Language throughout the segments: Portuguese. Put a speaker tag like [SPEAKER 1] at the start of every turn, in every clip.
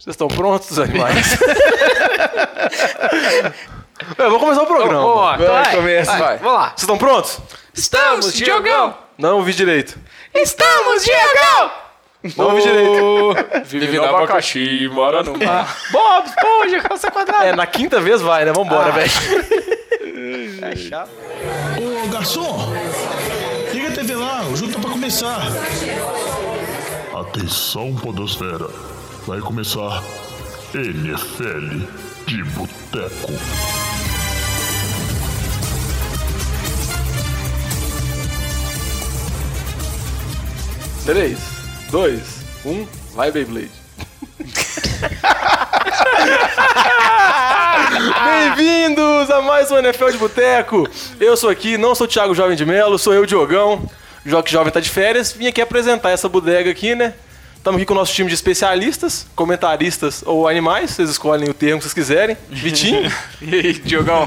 [SPEAKER 1] Vocês estão prontos, animais? é, vamos começar o programa.
[SPEAKER 2] Ó, ó,
[SPEAKER 1] vai,
[SPEAKER 2] vai,
[SPEAKER 1] começa.
[SPEAKER 2] vai,
[SPEAKER 1] Vai.
[SPEAKER 2] Vamos lá.
[SPEAKER 1] Vocês estão prontos?
[SPEAKER 2] Estamos, Diogão!
[SPEAKER 1] Não ouvi direito.
[SPEAKER 2] Estamos, Diogão!
[SPEAKER 1] Não ouvi direito.
[SPEAKER 3] Vive no abacaxi, mora no mar.
[SPEAKER 2] Bob Esponja, calça quadrada.
[SPEAKER 1] É, na quinta vez vai, né? Vambora,
[SPEAKER 2] Ah.
[SPEAKER 1] velho.
[SPEAKER 2] É chato.
[SPEAKER 4] Ô, garçom! Liga a TV lá, o jogo tá pra começar.
[SPEAKER 5] Atenção, Podosfera. Vai começar NFL de Boteco.
[SPEAKER 1] Três, dois, um, vai, Beyblade. Bem-vindos a mais um NFL de Boteco. Eu sou aqui, não sou o Thiago Jovem de Melo, sou eu, Diogão. O Joque Jovem tá de férias. Vim aqui apresentar essa bodega aqui, né? Estamos aqui com o nosso time de especialistas, comentaristas ou animais, vocês escolhem o termo que vocês quiserem. Vitinho,
[SPEAKER 3] E aí, Diogão?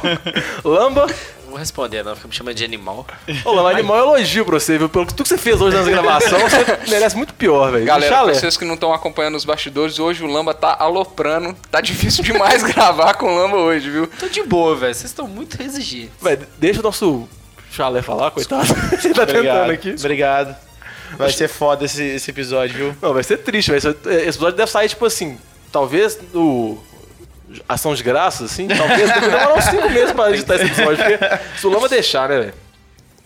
[SPEAKER 1] Lamba.
[SPEAKER 2] Vou responder, não, fica me chamando de animal.
[SPEAKER 1] Ô, Lamba, animal é um elogio pra você, viu? Pelo que tudo que você fez hoje nessa gravação, você merece muito pior, velho.
[SPEAKER 3] Galera, pra vocês que não estão acompanhando os bastidores, hoje o Lamba tá aloprando. Tá difícil demais gravar com o Lamba hoje, viu?
[SPEAKER 2] Tô de boa, velho. Vocês estão muito exigentes.
[SPEAKER 1] Véi, deixa o nosso chalé falar, coitado. Ele tá tentando
[SPEAKER 6] Obrigado.
[SPEAKER 1] aqui.
[SPEAKER 6] Obrigado. Vai ser foda esse, esse episódio, viu?
[SPEAKER 1] Não, vai ser triste, velho. Esse esse episódio deve sair, tipo assim, talvez no. Ação de graças, assim, talvez deve demorar uns 5 meses pra editar esse episódio, porque se o Lama deixar, né, velho?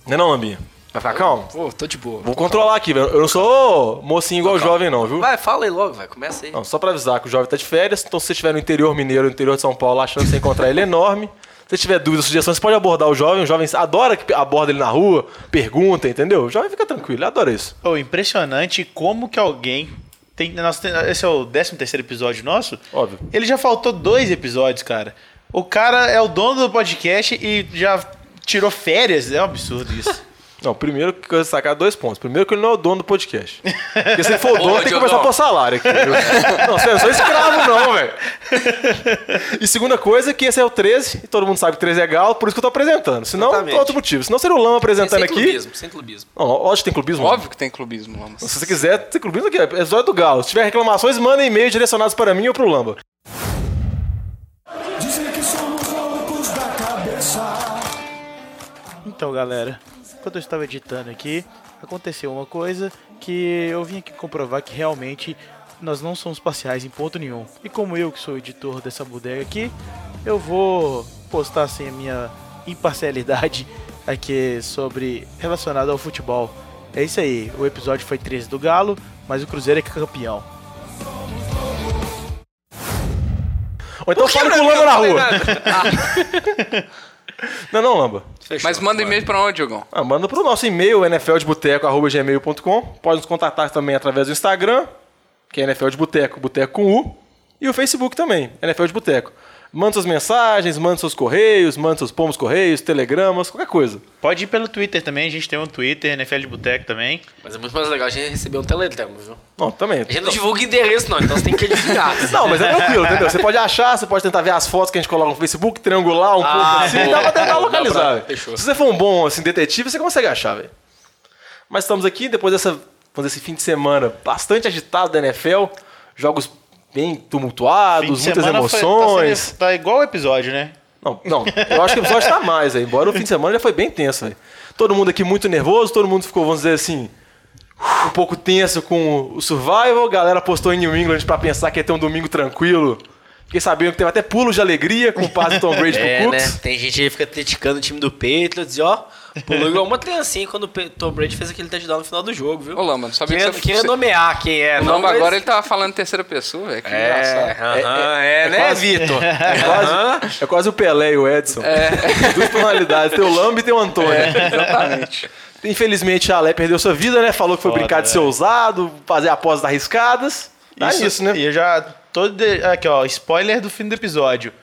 [SPEAKER 1] Não é não, Lambinha? Vai ficar calmo?
[SPEAKER 2] Pô, tô de boa.
[SPEAKER 1] Vou controlar aqui, velho. Eu não sou mocinho igual o jovem, não, viu?
[SPEAKER 2] Vai, fala aí logo, vai. Começa aí.
[SPEAKER 1] Não, só pra avisar que o jovem tá de férias, então se você estiver no interior mineiro, no interior de São Paulo, a chance de você encontrar ele é enorme. Se você tiver dúvidas, sugestões, você pode abordar o jovem. O jovem adora que aborda ele na rua, pergunta, entendeu? O jovem fica tranquilo, ele adora isso.
[SPEAKER 6] Pô, impressionante como que alguém. Tem, nós tem- esse é o 13 terceiro episódio nosso.
[SPEAKER 1] Óbvio.
[SPEAKER 6] Ele já faltou dois episódios, cara. O cara é o dono do podcast e já tirou férias. É um absurdo isso.
[SPEAKER 1] Não, primeiro que eu destacar dois pontos. Primeiro que ele não é o dono do podcast. Porque se ele for o dono,
[SPEAKER 2] Ô,
[SPEAKER 1] tem que começar a pôr salário aqui. viu? Não, sério, eu sou escravo não, velho. E segunda coisa, que esse é o 13, e todo mundo sabe que 13 é galo, por isso que eu tô apresentando. Senão,
[SPEAKER 2] Exatamente.
[SPEAKER 1] tem outro motivo. Senão seria o Lama apresentando
[SPEAKER 2] sem
[SPEAKER 1] aqui.
[SPEAKER 2] clubismo, sem clubismo.
[SPEAKER 1] Não, lógico que tem clubismo.
[SPEAKER 3] Óbvio que tem clubismo, Lamba.
[SPEAKER 1] Se você quiser, tem clubismo aqui. É episódio do Galo. Se tiver reclamações, manda e-mail direcionados para mim ou pro Lamba.
[SPEAKER 4] Dizem que somos loucos da cabeça.
[SPEAKER 6] Então, galera, enquanto eu estava editando aqui, aconteceu uma coisa que eu vim aqui comprovar que realmente nós não somos parciais em ponto nenhum. E como eu que sou o editor dessa bodega aqui, eu vou postar assim a minha imparcialidade aqui sobre relacionado ao futebol. É isso aí, o episódio foi 13 do Galo, mas o Cruzeiro é campeão.
[SPEAKER 1] Ou então fale com o Lamba na rua. Não, não, Lamba.
[SPEAKER 2] Fechou.
[SPEAKER 3] Mas manda e-mail pra onde, Diogão?
[SPEAKER 1] Ah, manda pro nosso e-mail, nfldeboteco.gmail.com. Pode nos contatar também através do Instagram, que é NFL de Boteco, Boteco com U. E o Facebook também, NFL de Boteco. Manda suas mensagens, manda seus correios, manda seus pomos correios, telegramas, qualquer coisa.
[SPEAKER 6] Pode ir pelo Twitter também, a gente tem um Twitter, NFL de Boteco também.
[SPEAKER 2] Mas é muito mais legal a gente receber um telegrama, viu?
[SPEAKER 1] Não, também.
[SPEAKER 2] A gente não divulga endereço, não, então você tem que edificar.
[SPEAKER 1] Não, mas é tranquilo, entendeu? Você pode achar, você pode tentar ver as fotos que a gente coloca no Facebook, triangular um pouco assim,
[SPEAKER 2] boa.
[SPEAKER 1] dá pra tentar localizar.
[SPEAKER 2] pra- fechou.
[SPEAKER 1] Se você for um bom assim, detetive, você consegue achar, velho. Mas estamos aqui depois dessa, depois desse fim de semana bastante agitado da NFL, jogos bem tumultuados, muitas
[SPEAKER 6] semana foi-
[SPEAKER 1] emoções.
[SPEAKER 6] tá, tá igual o episódio, né?
[SPEAKER 1] Não, não, eu acho que o episódio tá mais, velho. Embora o fim de semana já foi bem tenso, velho. Todo mundo aqui muito nervoso, todo mundo ficou, vamos dizer assim, um pouco tenso com o Survival. A galera postou em New England pra pensar que ia ter um domingo tranquilo. Fiquei sabendo que teve até pulos de alegria com o passe do Tom Brady
[SPEAKER 2] É,
[SPEAKER 1] pro
[SPEAKER 2] né?
[SPEAKER 1] Cooks.
[SPEAKER 2] Tem gente aí que fica criticando o time do Patriots e ó, pulou igual uma criancinha quando o Tom Brady fez aquele touchdown no final do jogo, viu?
[SPEAKER 3] Ô, Lamba, não sabia
[SPEAKER 2] Queria,
[SPEAKER 3] que você...
[SPEAKER 2] queria nomear quem é,
[SPEAKER 3] O
[SPEAKER 2] não,
[SPEAKER 3] Lamba
[SPEAKER 2] mas-
[SPEAKER 3] agora ele tava falando em terceira pessoa, velho. Que engraçado.
[SPEAKER 2] É, aham, é, né,
[SPEAKER 1] quase-
[SPEAKER 2] Vitor?
[SPEAKER 1] É quase, é quase o Pelé e o Edson. Duas personalidades. Tem o Lamb e tem o Antônio.
[SPEAKER 3] Exatamente.
[SPEAKER 1] Infelizmente, a Alé perdeu sua vida, né? Falou que foi
[SPEAKER 6] Foda,
[SPEAKER 1] brincar de ser
[SPEAKER 6] é.
[SPEAKER 1] ousado, fazer apostas arriscadas. Dá isso, né?
[SPEAKER 6] E eu já. Todo de- Aqui, ó, spoiler do fim do episódio.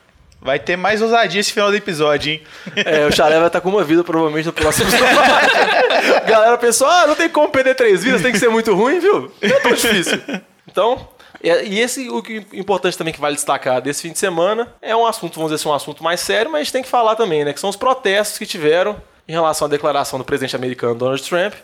[SPEAKER 6] Vai ter mais ousadia esse final do episódio, hein?
[SPEAKER 1] É, o Chalé vai estar com uma vida provavelmente no próximo Galera pensou, ah, não tem como perder três vidas, tem que ser muito ruim, viu? Não é tão difícil. Então, é- e esse, o que é importante também que vale destacar desse fim de semana, é um assunto, vamos dizer assim, um assunto mais sério, mas a gente tem que falar também, né? Que são os protestos que tiveram em relação à declaração do presidente americano Donald Trump.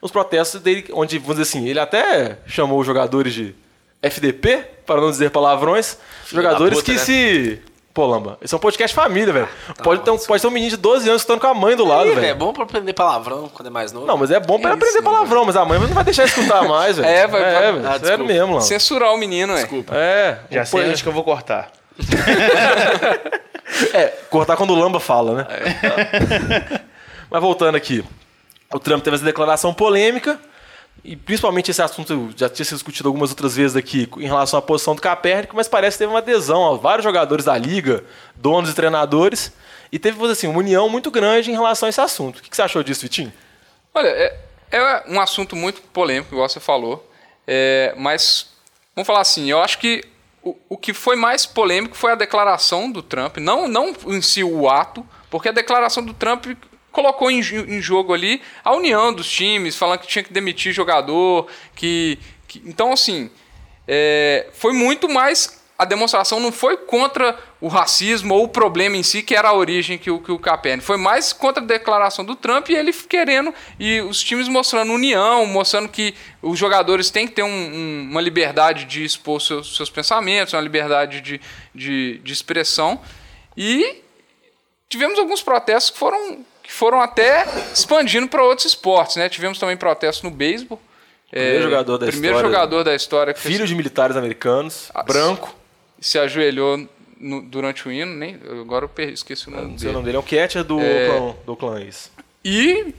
[SPEAKER 1] Os protestos dele, onde, vamos dizer assim, ele até chamou os jogadores de FDP, para não dizer palavrões, jogadores
[SPEAKER 2] puta,
[SPEAKER 1] que
[SPEAKER 2] né?
[SPEAKER 1] se. Pô, Lamba, esse é um podcast família, velho.
[SPEAKER 2] Tá
[SPEAKER 1] pode, ter um, pode ter um menino de 12 anos estando com a mãe do lado, velho.
[SPEAKER 2] É bom pra aprender palavrão quando é mais novo.
[SPEAKER 1] Não, mas é bom pra ele aprender palavrão, mas a mãe não vai deixar escutar mais, velho.
[SPEAKER 3] É, vai- vai-
[SPEAKER 1] É, velho.
[SPEAKER 2] Ah,
[SPEAKER 1] sério mesmo, Lamba.
[SPEAKER 3] Censurar o menino, é.
[SPEAKER 2] Desculpa.
[SPEAKER 1] É.
[SPEAKER 6] Já sei onde que eu vou cortar.
[SPEAKER 1] É, cortar quando o Lamba fala, né? Mas voltando aqui. O Trump teve essa declaração polêmica. E principalmente esse assunto já tinha sido discutido algumas outras vezes aqui em relação à posição do Capérnico, mas parece que teve uma adesão a vários jogadores da liga, donos e treinadores, e teve assim, uma união muito grande em relação a esse assunto. O que você achou disso, Vitinho?
[SPEAKER 3] Olha, é, é um assunto muito polêmico, igual você falou. É, mas, vamos falar assim, eu acho que o, o que foi mais polêmico foi a declaração do Trump, não, não em si o ato, porque a declaração do Trump colocou em, em jogo ali a união dos times, falando que tinha que demitir jogador, que... que- então, assim, é, foi muito mais. A demonstração não foi contra o racismo ou o problema em si, que era a origem que o, que o Caperne. Foi mais contra a declaração do Trump e ele querendo, e os times mostrando união, mostrando que os jogadores têm que ter um- um- uma liberdade de expor seus, seus pensamentos, uma liberdade de, de, de expressão. E tivemos alguns protestos que foram, que foram até expandindo para outros esportes. Né? Tivemos também protestos no beisebol.
[SPEAKER 1] Primeiro jogador da
[SPEAKER 3] primeiro
[SPEAKER 1] história.
[SPEAKER 3] jogador da história
[SPEAKER 1] Filho de militares americanos,
[SPEAKER 3] Ah,
[SPEAKER 1] branco,
[SPEAKER 3] se ajoelhou no- durante o hino, nem, agora eu esqueci o nome
[SPEAKER 1] não sei o
[SPEAKER 3] dele.
[SPEAKER 1] nome dele, é um catcher do
[SPEAKER 3] É.
[SPEAKER 1] Oakland, do Oakland A's.
[SPEAKER 3] E,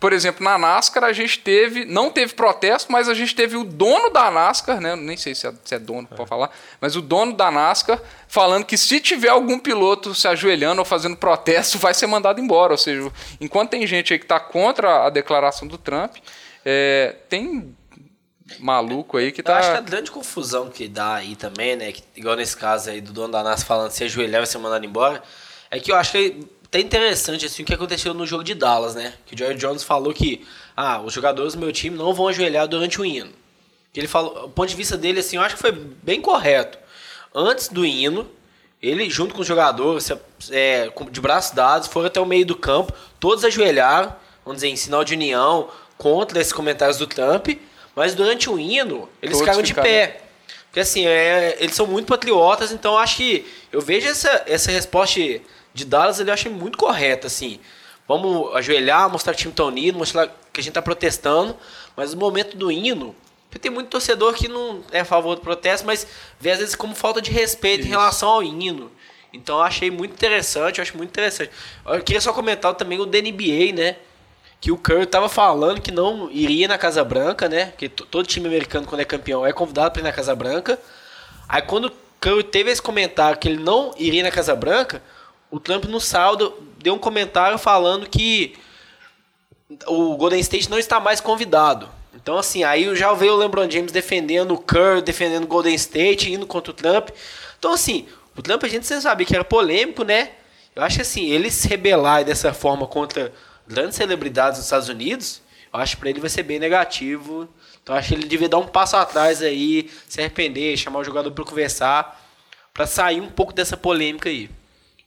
[SPEAKER 3] por exemplo, na NASCAR a gente teve, não teve protesto, mas a gente teve o dono da NASCAR, né? Nem sei se é, se é dono para falar, mas o dono da NASCAR falando que se tiver algum piloto se ajoelhando ou fazendo protesto, vai ser mandado embora. Ou seja, enquanto tem gente aí que está contra a declaração do Trump, é, tem maluco aí que
[SPEAKER 2] Eu acho que a
[SPEAKER 3] tá.
[SPEAKER 2] grande confusão que dá aí também, né? Que, igual nesse caso aí do dono da NASA falando se ajoelhar vai ser mandado embora. É que eu acho que é até interessante assim, o que aconteceu no jogo de Dallas, né? Que o Jerry Jones falou que ah, os jogadores do meu time não vão ajoelhar durante o hino. Que ele falou, o ponto de vista dele, assim, eu acho que foi bem correto. Antes do hino, ele, junto com os jogadores, é, de braços dados, foram até o meio do campo, todos ajoelharam, vamos dizer, em sinal de união contra esses comentários do Trump, mas durante o hino, eles
[SPEAKER 3] Todos
[SPEAKER 2] ficaram de
[SPEAKER 3] ficaram.
[SPEAKER 2] pé. Porque assim, é, eles são muito patriotas, então eu acho que eu vejo essa, essa resposta de Dallas, ele achei muito correta, assim. Vamos ajoelhar, mostrar que o time tá unido, mostrar que a gente tá protestando, mas no momento do hino, porque tem muito torcedor que não é a favor do protesto, mas vê às vezes como falta de respeito em relação ao hino. Então eu achei muito interessante, eu acho muito interessante. Eu queria só comentar também o da NBA, né? que o Curry tava falando que não iria na Casa Branca, né? Que to- todo time americano, quando é campeão, é convidado para ir na Casa Branca. Aí quando o Curry teve esse comentário que ele não iria na Casa Branca, o Trump no saldo deu um comentário falando que o Golden State não está mais convidado. Então, assim, aí já veio o LeBron James defendendo o Curry, defendendo o Golden State, indo contra o Trump. Então, assim, o Trump a gente sempre sabia que era polêmico, né? Eu acho que, assim, ele se rebelar dessa forma contra grandes celebridades dos Estados Unidos, eu acho que pra ele vai ser bem negativo. Então, acho que ele devia dar um passo atrás aí, se arrepender, chamar o jogador para conversar, pra sair um pouco dessa polêmica aí.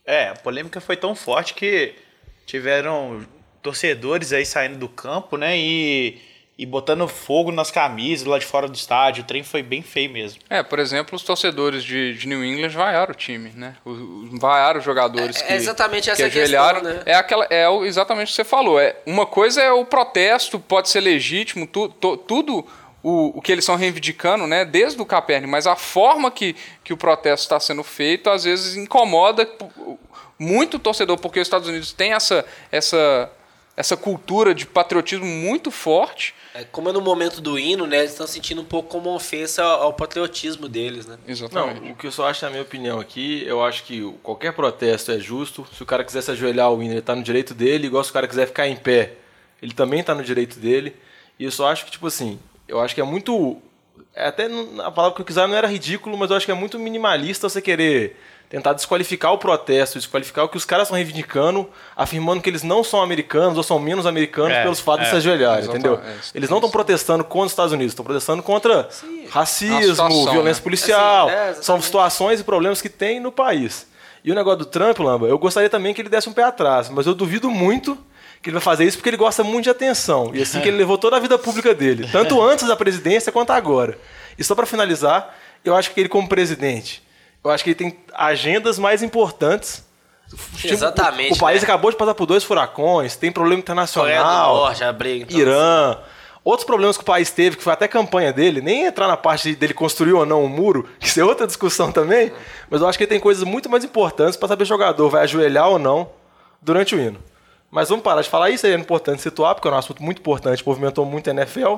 [SPEAKER 6] É, a polêmica foi tão forte que tiveram torcedores aí saindo do campo, né? E, e botando fogo nas camisas lá de fora do estádio. O trem foi bem feio mesmo.
[SPEAKER 3] É, por exemplo, os torcedores de, de New England vaiaram o time, né? O- o- Vaiaram os jogadores
[SPEAKER 2] É-
[SPEAKER 3] que,
[SPEAKER 2] é exatamente essa
[SPEAKER 3] que
[SPEAKER 2] a questão,
[SPEAKER 3] ajoelharam.
[SPEAKER 2] né?
[SPEAKER 3] É, aquela, é o- exatamente o que você falou. É, uma coisa é o protesto, pode ser legítimo, tu- tu- tudo o, o que eles estão reivindicando, né? Desde o Caperne, mas a forma que, que o protesto está sendo feito, às vezes incomoda muito o torcedor, porque os Estados Unidos têm essa, essa, essa cultura de patriotismo muito forte.
[SPEAKER 2] É, como é no momento do hino, né? Eles estão sentindo um pouco como uma ofensa ao patriotismo deles, né?
[SPEAKER 3] Exatamente.
[SPEAKER 1] Não, o que eu só acho, na minha opinião aqui, eu acho que qualquer protesto é justo. Se o cara quiser se ajoelhar ao hino, ele tá no direito dele, igual se o cara quiser ficar em pé, ele também tá no direito dele. E eu só acho que, tipo assim, eu acho que é muito. é Até a palavra que eu quiser não era ridículo, mas eu acho que é muito minimalista você querer tentar desqualificar o protesto, desqualificar o que os caras estão reivindicando, afirmando que eles não são americanos ou são menos americanos
[SPEAKER 6] É,
[SPEAKER 1] pelos fatos de
[SPEAKER 6] é,
[SPEAKER 1] se ajoelhar, entendeu?
[SPEAKER 3] é, isso
[SPEAKER 1] Eles não estão protestando contra os Estados Unidos, estão protestando contra
[SPEAKER 3] A
[SPEAKER 1] racismo,
[SPEAKER 3] situação,
[SPEAKER 1] violência
[SPEAKER 3] né?
[SPEAKER 1] policial.
[SPEAKER 2] Assim, é,
[SPEAKER 1] são situações e problemas que tem no país. E o negócio do Trump, Lamba, eu gostaria também que ele desse um pé atrás, mas eu duvido muito que ele vai fazer isso porque ele gosta muito de atenção. E assim que ele levou toda a vida pública dele, tanto antes da presidência quanto agora. E só para finalizar, eu acho que ele como presidente, eu acho que ele tem agendas mais importantes.
[SPEAKER 2] Exatamente,
[SPEAKER 1] O, o país
[SPEAKER 2] né?
[SPEAKER 1] acabou de passar por dois furacões, tem problema internacional.
[SPEAKER 2] Norte, briga. então,
[SPEAKER 1] Irã. Outros problemas que o país teve, que foi até campanha dele, nem entrar na parte dele construir ou não um muro, que isso é outra discussão também, mas eu acho que ele tem coisas muito mais importantes para saber se o jogador vai ajoelhar ou não durante o hino. Mas vamos parar de falar isso, é importante situar, porque é um assunto muito importante, movimentou muito a NFL.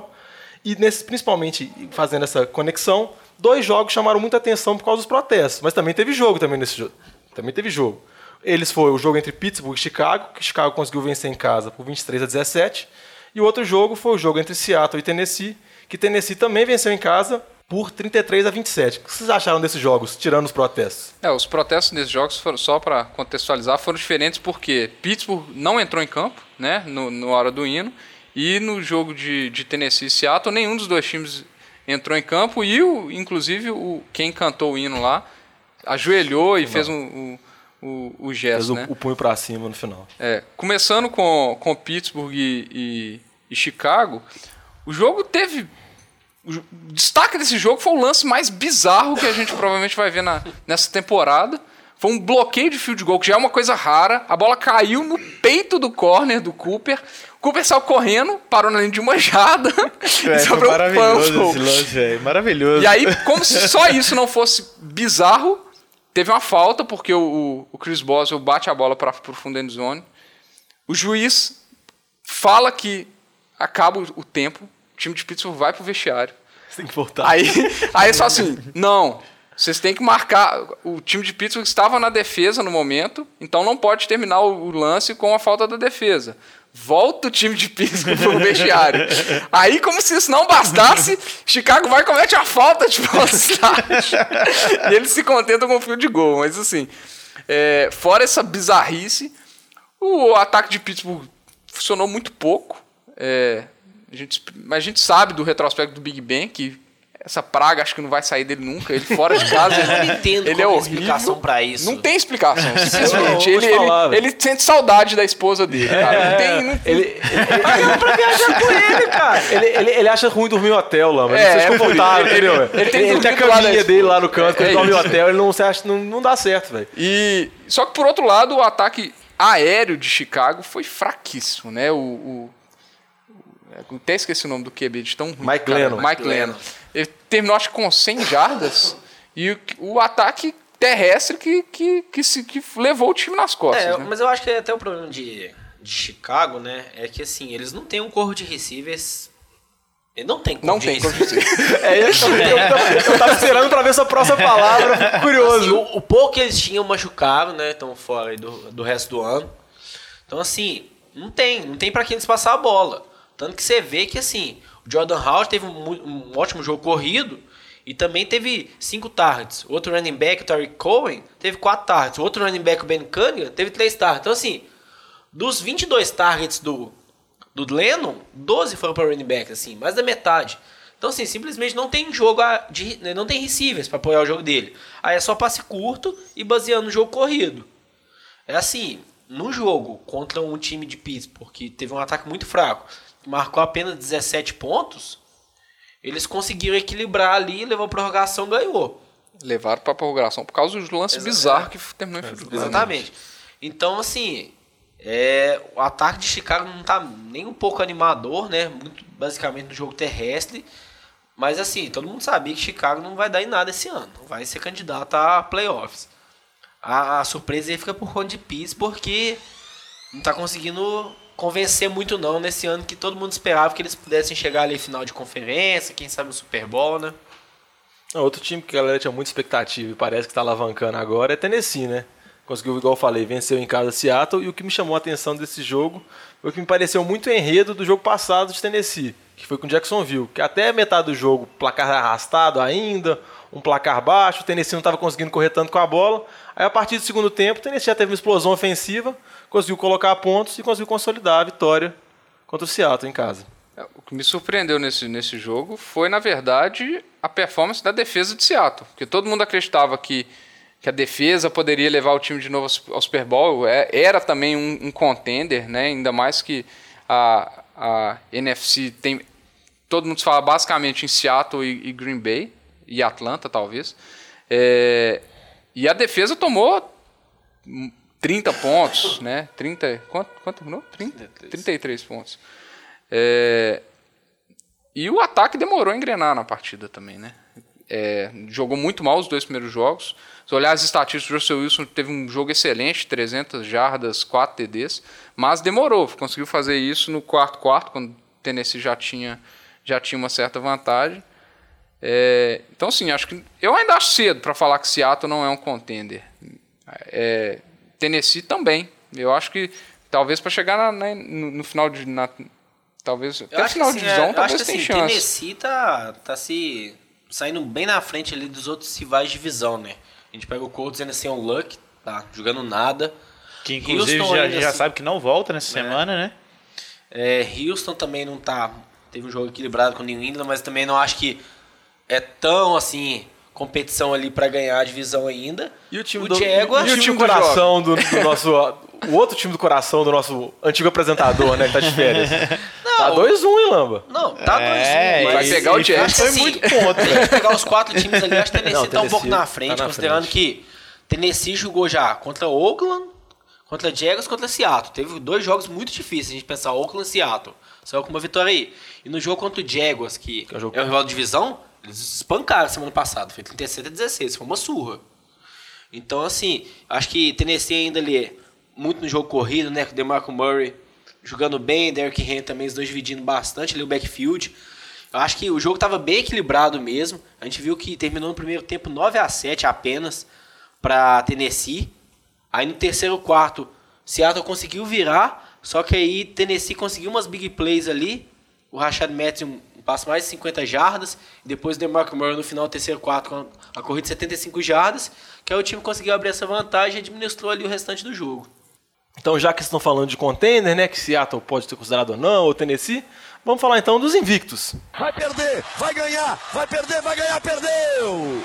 [SPEAKER 1] E nesse, principalmente fazendo essa conexão, dois jogos chamaram muita atenção por causa dos protestos, mas também teve jogo também nesse jogo. Também teve jogo. Eles foi o jogo entre Pittsburgh e Chicago, que Chicago conseguiu vencer em casa por 23 a 17. E o outro jogo foi o jogo entre Seattle e Tennessee, que Tennessee também venceu em casa por 33 a 27. O que vocês acharam desses jogos, tirando os protestos?
[SPEAKER 3] É, os protestos nesses jogos, foram, só para contextualizar, foram diferentes porque Pittsburgh não entrou em campo, né, no, no hora do hino, e no jogo de, de Tennessee e Seattle, nenhum dos dois times entrou em campo, e o, inclusive o, quem cantou o hino lá ajoelhou e fez um, o, o, o
[SPEAKER 1] Fez
[SPEAKER 3] gesto,
[SPEAKER 1] o,
[SPEAKER 3] né?
[SPEAKER 1] o punho pra cima no final.
[SPEAKER 3] É, começando com, com Pittsburgh e, e- e Chicago, o jogo teve. O destaque desse jogo foi o lance mais bizarro que a gente provavelmente vai ver na, nessa temporada. Foi um bloqueio de field goal, que já é uma coisa rara. A bola caiu no peito do corner do Cooper. O Cooper saiu correndo, parou na linha de manjada. e
[SPEAKER 6] Véi, foi
[SPEAKER 3] um
[SPEAKER 6] maravilhoso
[SPEAKER 3] fumble.
[SPEAKER 6] esse lance, velho. Maravilhoso.
[SPEAKER 3] E aí, como se só isso não fosse bizarro, teve uma falta, porque o, o- Chris Boswell bate a bola para o fundo end zone. O juiz fala que acaba o tempo, o time de Pittsburgh vai pro vestiário.
[SPEAKER 1] Você tem que voltar.
[SPEAKER 3] Aí, aí falam assim: não, vocês têm que marcar. O time de Pittsburgh estava na defesa no momento, então não pode terminar o, o lance com a falta da defesa. Volta o time de Pittsburgh pro vestiário. Aí, como se isso não bastasse, Chicago vai e comete a falta de velocidade. e eles se contentam com o fio de gol. Mas assim, é, fora essa bizarrice, o ataque de Pittsburgh funcionou muito pouco. É, a, gente, mas a gente sabe do retrospecto do Big Ben que essa praga acho que não vai sair dele nunca. Ele fora de casa,
[SPEAKER 2] Eu não
[SPEAKER 3] ele,
[SPEAKER 2] entendo
[SPEAKER 3] ele é
[SPEAKER 2] é
[SPEAKER 3] horrível.
[SPEAKER 2] explicação pra isso.
[SPEAKER 3] Não tem explicação, simplesmente. Ele, ele, ele sente saudade da esposa dele, cara. Não tem, não tem-
[SPEAKER 1] Ele, ele, pra viajar com ele, cara. Ele, ele, ele acha ruim dormir em hotel lá, mas
[SPEAKER 3] É,
[SPEAKER 1] não se
[SPEAKER 3] é por
[SPEAKER 1] confortável,
[SPEAKER 3] isso.
[SPEAKER 1] entendeu?
[SPEAKER 3] Ele-
[SPEAKER 1] Ele,
[SPEAKER 3] ele tem
[SPEAKER 1] ele,
[SPEAKER 3] que
[SPEAKER 1] tem a caminha dele lá no canto, quando
[SPEAKER 3] É
[SPEAKER 1] ele dorme
[SPEAKER 3] isso.
[SPEAKER 1] hotel, ele não, se acha, não, não dá certo, velho.
[SPEAKER 3] E só que por outro lado, o ataque aéreo de Chicago foi fraquíssimo, né? O, o- até esqueci o nome do QB de tão ruim.
[SPEAKER 1] Mike. Lennon.
[SPEAKER 3] Mike Lennon. Ele terminou acho que com 100 jardas e o, o ataque terrestre que, que, que, se, que levou o time nas costas.
[SPEAKER 2] É,
[SPEAKER 3] né?
[SPEAKER 2] mas eu acho que até o problema de, de Chicago, né, é que assim, eles não têm um corpo de receivers. Ele não tem corpo
[SPEAKER 3] Não
[SPEAKER 2] de
[SPEAKER 3] tem.
[SPEAKER 1] É, isso, eu, eu, tava- eu tava esperando pra ver essa próxima palavra, fico
[SPEAKER 2] Assim,
[SPEAKER 1] curioso.
[SPEAKER 2] o, o pouco que eles tinham machucado, né? Estão fora aí do, do resto do ano. Então, assim, não tem. Não tem pra quem eles passar a bola. Tanto que você vê que, assim, o Jordan Howard teve um, um ótimo jogo corrido e também teve cinco targets. Outro running back, o Tariq Cohen, teve quatro targets. Outro running back, o Ben Cunningham, teve três targets. Então, assim, dos 22 targets do, do Lennon, 12 foram para running back, assim, mais da metade. Então, assim, simplesmente não tem jogo de, né, não tem receivers para apoiar o jogo dele. Aí é só passe curto e baseando no jogo corrido. É assim, no jogo contra um time de Pittsburgh que teve um ataque muito fraco, marcou apenas 17 pontos, eles conseguiram equilibrar ali, levou a prorrogação, ganhou.
[SPEAKER 3] Levaram pra prorrogação por causa do lance
[SPEAKER 2] Exa-
[SPEAKER 3] bizarro que terminou em goal.
[SPEAKER 2] Exatamente. Então, assim, é, o ataque de Chicago não tá nem um pouco animador, né? Muito basicamente no jogo terrestre. Mas assim, todo mundo sabia que Chicago não vai dar em nada esse ano. Vai ser candidato a playoffs. A, a surpresa aí fica por conta de Pittsburgh, porque não tá conseguindo convencer muito não nesse ano que todo mundo esperava que eles pudessem chegar ali final de conferência, quem sabe o Super Bowl, né?
[SPEAKER 1] Outro time que a galera tinha muita expectativa e parece que está alavancando agora é Tennessee, né? Conseguiu, igual eu falei, venceu em casa Seattle e o que me chamou a atenção desse jogo foi o que me pareceu muito enredo do jogo passado de Tennessee, que foi com Jacksonville, que até metade do jogo, placar arrastado ainda, um placar baixo, o Tennessee não estava conseguindo correr tanto com a bola. Aí a partir do segundo tempo, o Tennessee já teve uma explosão ofensiva, conseguiu colocar pontos e conseguiu consolidar a vitória contra o Seattle em casa.
[SPEAKER 3] É, O que me surpreendeu nesse, nesse jogo foi, na verdade, a performance da defesa de Seattle. Porque todo mundo acreditava que, que a defesa poderia levar o time de novo ao Super Bowl. É, era também um, um contender, né? ainda mais que a, a NFC tem. Todo mundo fala basicamente em Seattle e, e Green Bay, e Atlanta, talvez. É, e a defesa tomou 30 pontos, né? 30, quanto, quanto terminou? 30, 33 pontos. É, e o ataque demorou a engrenar na partida também, né? É, jogou muito mal os dois primeiros jogos. Se olhar as estatísticas, o Russell Wilson teve um jogo excelente, 300 jardas, 4 TDs, mas demorou, conseguiu fazer isso no quarto quarto, quando o Tennessee já tinha, já tinha uma certa vantagem. É, então, sim, acho que eu ainda acho cedo para falar que Seattle não é um contender. É, Tennessee também. Eu acho que talvez para chegar na, na, no, no, final de na, talvez
[SPEAKER 2] eu
[SPEAKER 3] até final
[SPEAKER 2] assim,
[SPEAKER 3] de divisão,
[SPEAKER 2] é,
[SPEAKER 3] talvez tenha
[SPEAKER 2] assim,
[SPEAKER 3] chance.
[SPEAKER 2] Tennessee tá, tá se saindo bem na frente ali dos outros rivais de divisão, né? A gente pega o Colts ainda sem o Luck, tá jogando nada.
[SPEAKER 6] Que inclusive
[SPEAKER 2] Houston
[SPEAKER 6] já,
[SPEAKER 2] ainda
[SPEAKER 6] já
[SPEAKER 2] assim-
[SPEAKER 6] sabe que não volta nessa semana, né?
[SPEAKER 2] É, Houston também não tá. Teve um jogo equilibrado com o New England, mas também não acho que é tão assim competição ali pra ganhar a divisão ainda.
[SPEAKER 1] E o time
[SPEAKER 2] o
[SPEAKER 1] do,
[SPEAKER 2] Jaguars-
[SPEAKER 1] e o time do coração do, do nosso. O outro time do coração do nosso antigo apresentador, né? Que tá de férias. Tá 2-1, hein, Lamba?
[SPEAKER 2] Não, tá
[SPEAKER 6] É,
[SPEAKER 2] 2-1,
[SPEAKER 6] e-
[SPEAKER 2] mas
[SPEAKER 3] vai pegar o
[SPEAKER 6] e
[SPEAKER 3] Jets.
[SPEAKER 6] Foi
[SPEAKER 2] Assim,
[SPEAKER 6] muito ponto,
[SPEAKER 2] Se pegar os quatro times ali, acho que o Tennessee
[SPEAKER 1] Não,
[SPEAKER 2] tá um pouco
[SPEAKER 1] Tennessee
[SPEAKER 2] na frente,
[SPEAKER 1] tá na
[SPEAKER 2] considerando
[SPEAKER 1] frente.
[SPEAKER 2] que Tennessee jogou já contra Oakland, contra Jaguars, contra Seattle. Teve dois jogos muito difíceis, a gente pensar Oakland e Seattle. Saiu com uma vitória aí. E no jogo contra o Jaguars, que
[SPEAKER 1] é o jogo-
[SPEAKER 2] é o rival de divisão, eles espancaram semana passada. Foi 37 a 16, foi uma surra. Então, assim, acho que Tennessee ainda ali, muito no jogo corrido, né? Com o DeMarco Murray jogando bem, Derrick Henry também, os dois dividindo bastante ali o backfield. Eu acho que o jogo estava bem equilibrado mesmo. A gente viu que terminou no primeiro tempo 9 a 7 apenas para Tennessee. Aí no terceiro quarto, Seattle conseguiu virar, só que aí Tennessee conseguiu umas big plays ali. O Rashad Matthews passo mais de 50 jardas, e depois o DeMarco Murray no final do terceiro quarto com a corrida de 75 jardas, que aí o time conseguiu abrir essa vantagem e administrou ali o restante do jogo.
[SPEAKER 1] Então, já que estão falando de contender, né? Que Seattle pode ser considerado ou não, ou Tennessee, vamos falar então dos invictos.
[SPEAKER 7] Vai perder, vai ganhar, vai perder, vai ganhar, perdeu!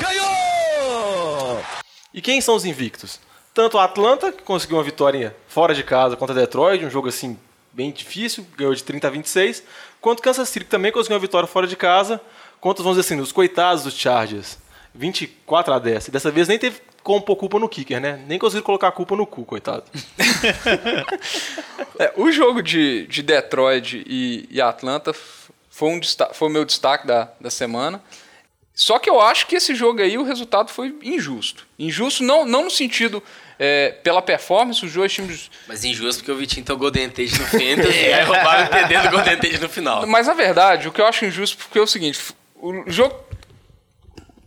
[SPEAKER 7] Ganhou!
[SPEAKER 1] E quem são os invictos? Tanto o Atlanta, que conseguiu uma vitória fora de casa contra Detroit, um jogo assim bem difícil, ganhou de 30 a 26, quanto Kansas City também conseguiu uma vitória fora de casa, contra, vamos dizer assim, os coitados dos Chargers, 24 a 10. E dessa vez nem teve como pôr culpa no kicker, né? Nem conseguiram colocar a culpa no cu, coitado.
[SPEAKER 3] É, o jogo de, de Detroit e, e Atlanta foi, um o meu destaque da, da semana. Só que eu acho que esse jogo aí o resultado foi injusto. Injusto não, não no sentido é, pela performance, os dois times.
[SPEAKER 2] Mas injusto porque o Vitinho tem o Golden Tate no Fantasy e aí roubaram o TD do Golden Tate no final.
[SPEAKER 3] Mas na verdade, o que eu acho injusto porque é o seguinte: o jogo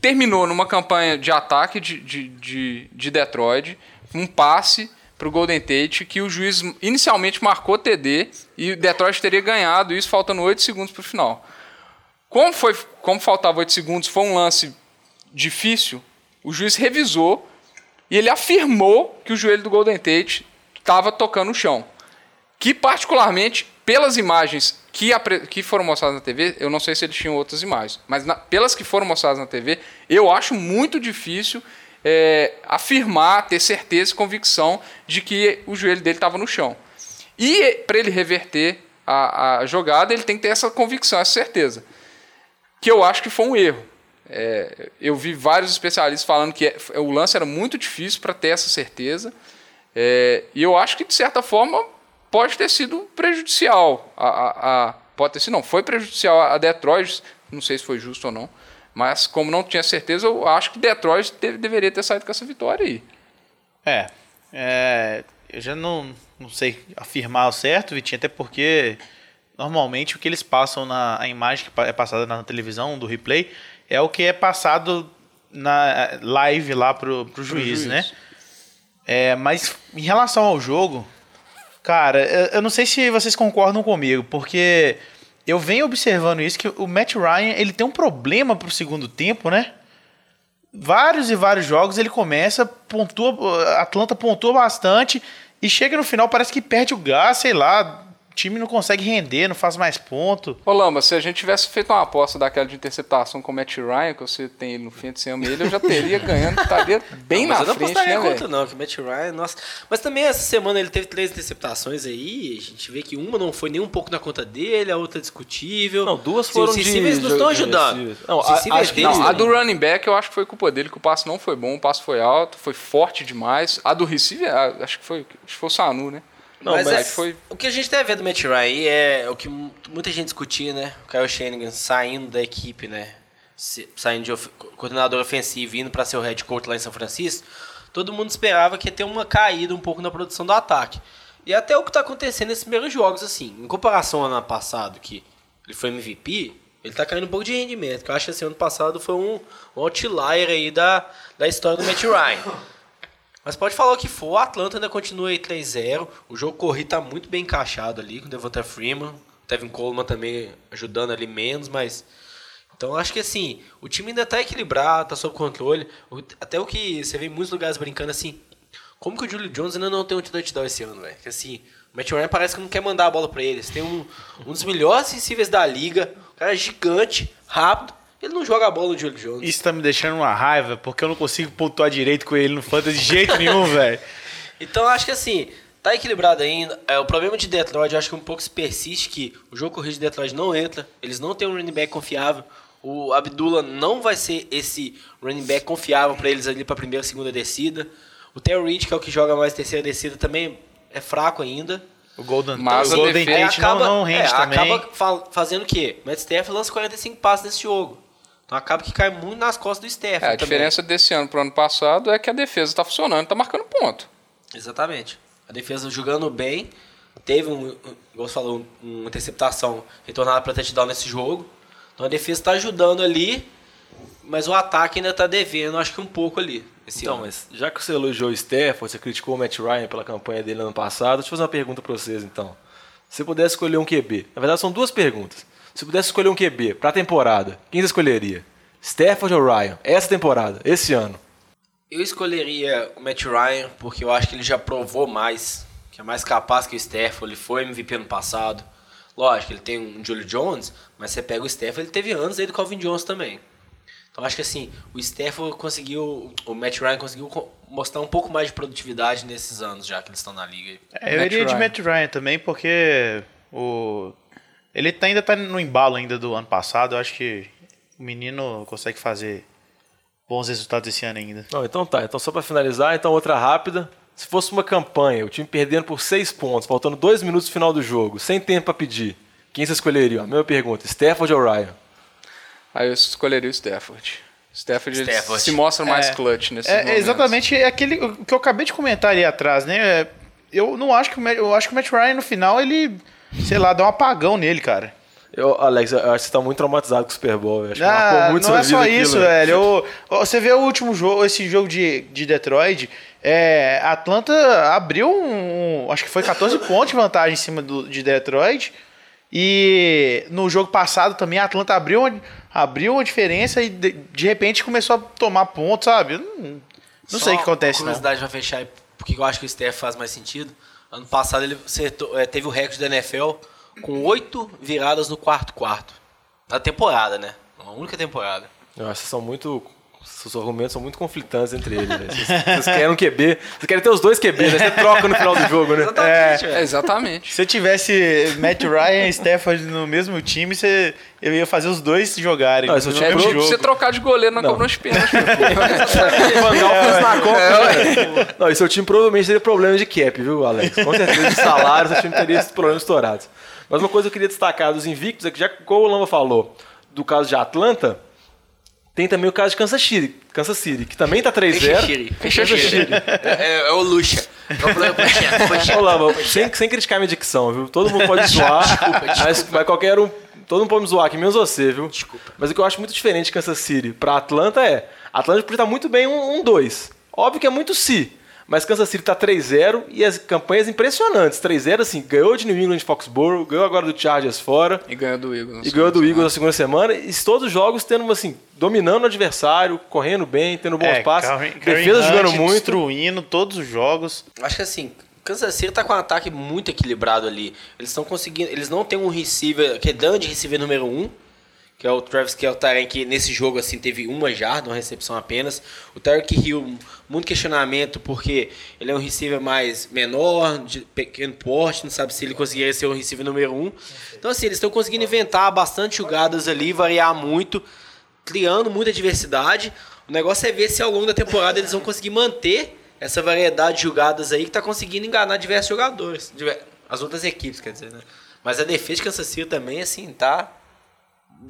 [SPEAKER 3] terminou numa campanha de ataque de, de, de, de Detroit, um passe para o Golden Tate que o juiz inicialmente marcou TD e o Detroit teria ganhado isso faltando 8 segundos para o final. Como, foi, como faltava 8 segundos, foi um lance difícil, o juiz revisou e ele afirmou que o joelho do Golden Tate estava tocando o chão. Que, particularmente, pelas imagens que, que foram mostradas na TV, eu não sei se eles tinham outras imagens, mas na- pelas que foram mostradas na TV, eu acho muito difícil é, afirmar, ter certeza e convicção de que o joelho dele estava no chão. E para ele reverter a, a jogada, ele tem que ter essa convicção, essa certeza. Que eu acho que foi um erro. É, eu vi vários especialistas falando que é- o lance era muito difícil para ter essa certeza. É, e eu acho que, de certa forma, pode ter sido prejudicial. A, a- a- pode ter sido, não, foi prejudicial a Detroit, não sei se foi justo ou não. Mas, como não tinha certeza, eu acho que Detroit deve- deveria ter saído com essa vitória aí.
[SPEAKER 6] É, é, eu já não, não sei afirmar o certo, Vitinho, até porque normalmente o que eles passam na a imagem que é passada na televisão, do replay, é o que é passado na live lá pro, pro juiz,
[SPEAKER 3] juiz.
[SPEAKER 6] né? É, mas em relação ao jogo, cara, eu, eu não sei se vocês concordam comigo, porque eu venho observando isso, que o Matt Ryan, ele tem um problema pro segundo tempo, né? vários e vários jogos ele começa, pontua, Atlanta pontua bastante e chega no final parece que perde o gás, sei lá, time não consegue render, não faz mais ponto.
[SPEAKER 3] Ô Lamba, se a gente tivesse feito uma aposta daquela de interceptação com o Matt Ryan, que você tem ele no fim de semana, ele eu já teria ganhando, estaria bem
[SPEAKER 2] Não, mas
[SPEAKER 3] na
[SPEAKER 2] eu não
[SPEAKER 3] frente,
[SPEAKER 2] apostaria
[SPEAKER 3] né,
[SPEAKER 2] contra, não, que o Matt Ryan, nossa. Mas também essa semana ele teve três interceptações aí. A gente vê que uma não foi nem um pouco na conta dele, a outra é discutível.
[SPEAKER 1] Não, duas
[SPEAKER 2] Sim,
[SPEAKER 1] foram
[SPEAKER 2] Os
[SPEAKER 1] de-
[SPEAKER 2] receivers não estão ajudando.
[SPEAKER 1] Não,
[SPEAKER 2] Os
[SPEAKER 1] a- acho
[SPEAKER 2] deles
[SPEAKER 3] Não, a do running back eu acho que foi culpa dele, que o passe não foi bom, o passe foi alto, foi forte demais. A do receiver, acho que foi, acho que foi o Sanu, né?
[SPEAKER 1] Não,
[SPEAKER 2] mas,
[SPEAKER 1] mas
[SPEAKER 2] é,
[SPEAKER 3] foi-
[SPEAKER 2] o que a gente deve ver do Matt Ryan aí é o que mu- muita gente discutia, né? O Kyle Shanahan saindo da equipe, né? Se- saindo de of- coordenador ofensivo e indo para ser o head coach lá em São Francisco. Todo mundo esperava que ia ter uma caída um pouco na produção do ataque. E até o que está acontecendo nesses primeiros jogos, assim. Em comparação ao ano passado, que ele foi MVP, ele tá caindo um pouco de rendimento. Que eu acho que esse ano passado foi um, um outlier aí da, da história do Matt Ryan. Mas pode falar o que for, o Atlanta ainda continua aí 3-0. O jogo corrido tá muito bem encaixado ali com o Devonta Freeman. O Tevin Coleman também ajudando ali menos, mas. Então acho que assim, o time ainda tá equilibrado, tá sob controle. Até o que você vê em muitos lugares brincando assim. Como que o Julio Jones ainda não tem um touchdown esse ano, velho? Que assim, o Matt Ryan parece que não quer mandar a bola pra eles. Tem um, um dos melhores receivers da liga. O cara gigante, rápido. Ele não joga a bola no Julio Jones.
[SPEAKER 6] Isso tá me deixando uma raiva, porque eu não consigo pontuar direito com ele no fantasy de jeito nenhum, velho.
[SPEAKER 2] Então eu acho que assim, tá equilibrado ainda. É, o problema de Detroit, eu acho que um pouco se persiste que o jogo corrido de Detroit não entra. Eles não têm um running back confiável. O Abdullah não vai ser esse running back confiável para eles ali para primeira e segunda descida. O Terry Reed, que é o que joga mais terceira descida, também é fraco ainda.
[SPEAKER 6] O Golden,
[SPEAKER 3] Mas
[SPEAKER 6] o Golden Tate não, não rende
[SPEAKER 2] é,
[SPEAKER 6] também.
[SPEAKER 2] acaba fa- fazendo o quê? Matt Stafford lança 45 passes nesse jogo. Então acaba que cai muito nas costas do Stafford
[SPEAKER 3] É, a
[SPEAKER 2] também.
[SPEAKER 3] diferença desse ano pro ano passado é que a defesa tá funcionando, tá marcando ponto.
[SPEAKER 2] Exatamente. A defesa jogando bem. Teve, um, igual você falou, um- uma interceptação retornada para touchdown nesse jogo. Então a defesa está ajudando ali, mas o ataque ainda está devendo, acho que um pouco ali. Esse
[SPEAKER 1] Então,
[SPEAKER 2] ano.
[SPEAKER 1] mas já que você elogiou o Stafford, você criticou o Matt Ryan pela campanha dele ano passado, deixa eu fazer uma pergunta pra vocês então. Se você pudesse escolher um QB, na verdade são duas perguntas. Se pudesse escolher um QB pra temporada, quem você escolheria? Stafford ou Ryan? Essa temporada, esse ano.
[SPEAKER 2] Eu escolheria o Matt Ryan, porque eu acho que ele já provou mais, que é mais capaz que o Stafford. Ele foi MVP ano passado. Lógico, ele tem um Julio Jones, mas você pega o Stafford, ele teve anos aí do Calvin Jones também. Então acho que assim, o Stafford conseguiu, o Matt Ryan conseguiu co- mostrar um pouco mais de produtividade nesses anos já que eles estão na liga. aí.
[SPEAKER 6] É, eu
[SPEAKER 3] Matt
[SPEAKER 6] iria de
[SPEAKER 3] Ryan.
[SPEAKER 6] Matt Ryan também, porque o ele tá- ainda tá no embalo ainda do ano passado. Eu acho que o menino consegue fazer bons resultados esse ano ainda.
[SPEAKER 1] Não, então tá. Então só pra finalizar, então outra rápida. Se fosse uma campanha, o time perdendo por seis pontos, faltando dois minutos no final do jogo, sem tempo pra pedir, quem você escolheria? A mesma pergunta, Stafford ou Ryan?
[SPEAKER 3] Aí eu escolheria o Stafford. Stafford,
[SPEAKER 2] Stafford.
[SPEAKER 3] se mostra mais
[SPEAKER 6] É.
[SPEAKER 3] clutch nesse
[SPEAKER 6] É, é exatamente aquele o que eu acabei de comentar ali atrás, né? É, Eu não acho que o Matt, eu acho que o Matt Ryan no final ele, sei lá, dá um apagão nele, cara.
[SPEAKER 1] Eu, Alex, eu acho que você tá muito traumatizado com o Super Bowl. Que
[SPEAKER 6] Ah,
[SPEAKER 1] marcou muito
[SPEAKER 6] não
[SPEAKER 1] sua
[SPEAKER 6] é só
[SPEAKER 1] aquilo,
[SPEAKER 6] isso, velho. Eu- você vê o último jogo, esse jogo de, de Detroit, é, a Atlanta abriu um, um- acho que foi 14 pontos de vantagem em cima do, de Detroit. E no jogo passado também a Atlanta abriu uma, abriu uma diferença e de, de repente começou a tomar pontos, sabe? Eu Não, não sei o que acontece,
[SPEAKER 2] uma
[SPEAKER 6] não.
[SPEAKER 2] curiosidade pra fechar, aí, porque eu acho que o Steph faz mais sentido. Ano passado ele acertou- é, teve o recorde da NFL com oito viradas no quarto quarto. Na temporada, né? Uma única temporada.
[SPEAKER 1] Que são muito. Seus argumentos são muito conflitantes entre eles. né? Vocês, vocês querem um QB. Vocês querem ter os dois QBs, né? Você troca no final do jogo, né?
[SPEAKER 2] Exatamente,
[SPEAKER 3] É,
[SPEAKER 2] velho.
[SPEAKER 3] exatamente.
[SPEAKER 6] Se eu tivesse Matt Ryan e Stafford no mesmo time, você, eu ia fazer os dois jogarem.
[SPEAKER 1] Não, tiver
[SPEAKER 6] mesmo
[SPEAKER 1] pro-
[SPEAKER 6] jogo.
[SPEAKER 3] Você trocar de goleiro na cobrança de pênalti.
[SPEAKER 1] Não, e seu time provavelmente teria problema de cap, viu, Alex? Com certeza de salário, seu time teria esses problemas estourados. Mas uma coisa que eu queria destacar dos invictos é que, já como o Lamba falou do caso de Atlanta, tem também o caso de Kansas City, Kansas City que também tá 3-0.
[SPEAKER 2] Shiri. Shiri. É, é, o Lucha. É o problema com o chefe, com o chefe.
[SPEAKER 1] Ô, Lamba, sem, sem criticar minha dicção, viu? Todo mundo pode zoar, Mas, mas qualquer um. Todo mundo pode me zoar aqui, menos você, viu?
[SPEAKER 2] Desculpa.
[SPEAKER 1] Mas o que eu acho muito diferente de Kansas City pra Atlanta é. Atlanta podia estar muito bem um 2. Óbvio que é muito se. Mas Kansas City tá 3-0 e as campanhas impressionantes. 3-0, assim, ganhou de New England de Foxborough, ganhou agora do Chargers fora.
[SPEAKER 3] e ganhou do Eagles.
[SPEAKER 1] E ganhou do Eagles na segunda semana. E todos os jogos tendo, assim, dominando o adversário, correndo bem, tendo bons
[SPEAKER 6] É,
[SPEAKER 1] passes. Defesa jogando
[SPEAKER 6] Hunt
[SPEAKER 1] muito.
[SPEAKER 6] Destruindo todos os jogos.
[SPEAKER 2] Acho que assim, Kansas City tá com um ataque muito equilibrado ali. Eles estão conseguindo. Eles não têm um receiver, que é Dan de receiver número 1, um, que é o Travis Keltaren, que nesse jogo assim teve uma jarda, uma recepção apenas. O Tarek Hill, muito questionamento, porque ele é um receiver mais menor, de pequeno porte, não sabe se ele conseguiria ser o receiver número 1. Um. Então, assim, eles estão conseguindo inventar bastante jogadas ali, variar muito, criando muita diversidade. O negócio é ver se ao longo da temporada eles vão conseguir manter essa variedade de jogadas aí que tá conseguindo enganar diversos jogadores. As outras equipes, quer dizer, né? Mas a defesa de Kansas City também, assim, tá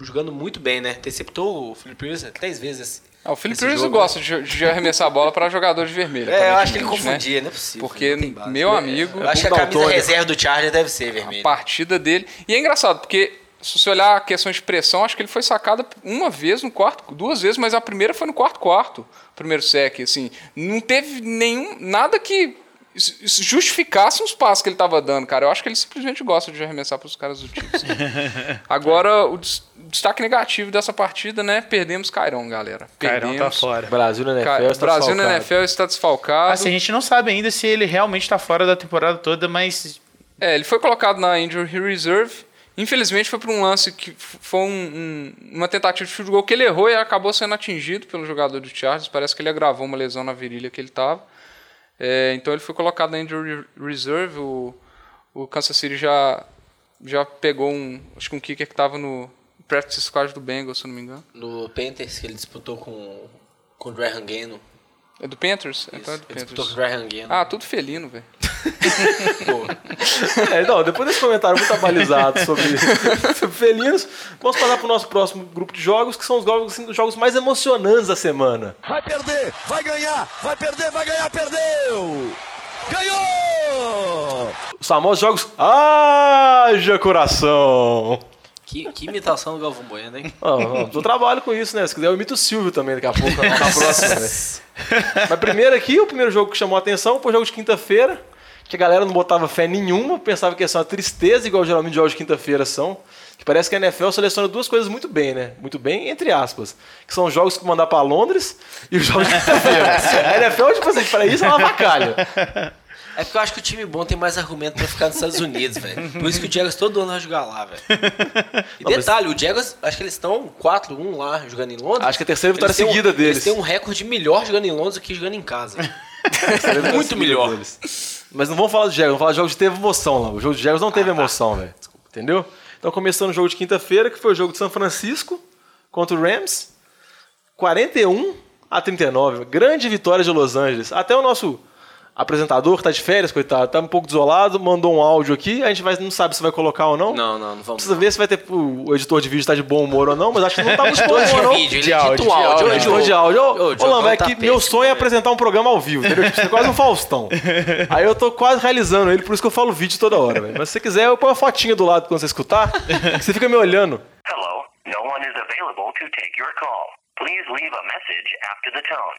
[SPEAKER 2] jogando muito bem, né? Interceptou o Philip Rivers três vezes.
[SPEAKER 3] Ah, o Philip Rivers gosta de, de, arremessar a bola para jogador de vermelho.
[SPEAKER 2] É, eu acho que ele confundia,
[SPEAKER 3] né?
[SPEAKER 2] não é possível.
[SPEAKER 3] Porque, meu amigo.
[SPEAKER 2] Eu acho que a camisa reserva do Charger deve ser vermelha.
[SPEAKER 3] A partida dele. E é engraçado, porque se você olhar a questão de pressão, acho que ele foi sacado uma vez no quarto, duas vezes, mas a primeira foi no quarto quarto, primeiro sec, assim. Não teve nenhum, nada que justificasse os passos que ele estava dando, cara. Eu acho que ele simplesmente gosta de arremessar para os caras do time. Agora, o destaque negativo dessa partida, né? Perdemos Cairão, galera.
[SPEAKER 6] Cairão tá fora.
[SPEAKER 1] Brasil na NFL está
[SPEAKER 3] Brasil na NFL está desfalcado.
[SPEAKER 6] Assim, a gente não sabe ainda se ele realmente está fora da temporada toda, mas...
[SPEAKER 3] É, ele foi colocado na Injury Reserve Infelizmente foi para um lance que foi um, um, uma tentativa de field goal que ele errou e acabou sendo atingido pelo jogador do Chargers. Parece que ele agravou uma lesão na virilha que ele estava. É, então ele foi colocado na injury reserve. O, o Kansas City já, já pegou um, acho que um kicker que estava no practice squad do Bengals, se não me engano.
[SPEAKER 2] No Panthers que ele disputou com com o Graham Gano.
[SPEAKER 3] É do Panthers?
[SPEAKER 2] Isso.
[SPEAKER 3] Então é do Panthers. Ah, tudo felino, velho.
[SPEAKER 1] É, não, depois desse comentário muito abalizado sobre, sobre felinos, vamos passar para o nosso próximo grupo de jogos, que são os jogos, assim, os jogos mais emocionantes da semana.
[SPEAKER 7] Vai perder, vai ganhar, vai perder, vai ganhar, perdeu! Ganhou!
[SPEAKER 1] Os famosos jogos Haja Coração!
[SPEAKER 2] Que, que imitação do Galvão Bueno, hein?
[SPEAKER 1] Ó, ó, eu trabalho com isso, né? Se quiser, eu imito o Silvio também daqui a pouco, na próxima, né? Mas primeiro aqui, o primeiro jogo que chamou a atenção foi o jogo de quinta-feira, que a galera não botava fé nenhuma, pensava que ia ser uma tristeza, igual geralmente jogos de quinta-feira são. Que parece que a NFL seleciona duas coisas muito bem, né? Muito bem, entre aspas. Que são os jogos que mandar pra Londres e os jogos de quinta-feira. a NFL, tipo assim, para isso é uma vacalha.
[SPEAKER 2] É porque eu acho que o time bom tem mais argumento pra ficar nos Estados Unidos, velho. Por isso que o Jaguars todo ano vai jogar lá, velho. E detalhe, o Jaguars, acho que eles estão 4-1 lá jogando em Londres.
[SPEAKER 1] Acho que é a terceira vitória
[SPEAKER 2] Eles têm um-
[SPEAKER 1] seguida deles.
[SPEAKER 2] Eles têm um recorde melhor jogando em Londres do que jogando em casa.
[SPEAKER 1] Muito
[SPEAKER 2] melhor.
[SPEAKER 1] deles. Mas não vamos falar de Jaguars, vamos falar de jogos que teve emoção lá. O jogo de Jaguars não teve emoção, velho. Entendeu? Então começando o jogo de quinta-feira, que foi o jogo de São Francisco contra o Rams. 41 a 39. Grande vitória de Los Angeles. Até o nosso apresentador, que tá de férias, coitado, tá um pouco desolado, mandou um áudio aqui. A gente vai, não sabe se vai colocar ou não.
[SPEAKER 2] Não, não, não vamos.
[SPEAKER 1] Precisa ver se vai ter o editor de vídeo tá de bom humor ou não, mas acho que não tá muito de bom
[SPEAKER 2] Editor de
[SPEAKER 1] humor, não.
[SPEAKER 2] vídeo,
[SPEAKER 6] De áudio,
[SPEAKER 2] o áudio.
[SPEAKER 1] Editor de áudio. Ô, Lamba, é que meu sonho é apresentar um programa ao vivo, entendeu? Tipo, Você é quase um Faustão. Aí eu tô quase realizando ele, por isso que eu falo vídeo toda hora, velho. Mas se você quiser, eu ponho uma fotinha do lado quando você escutar, que você fica me olhando.
[SPEAKER 8] Hello, no one is available to take your call. Please leave a message after the tone.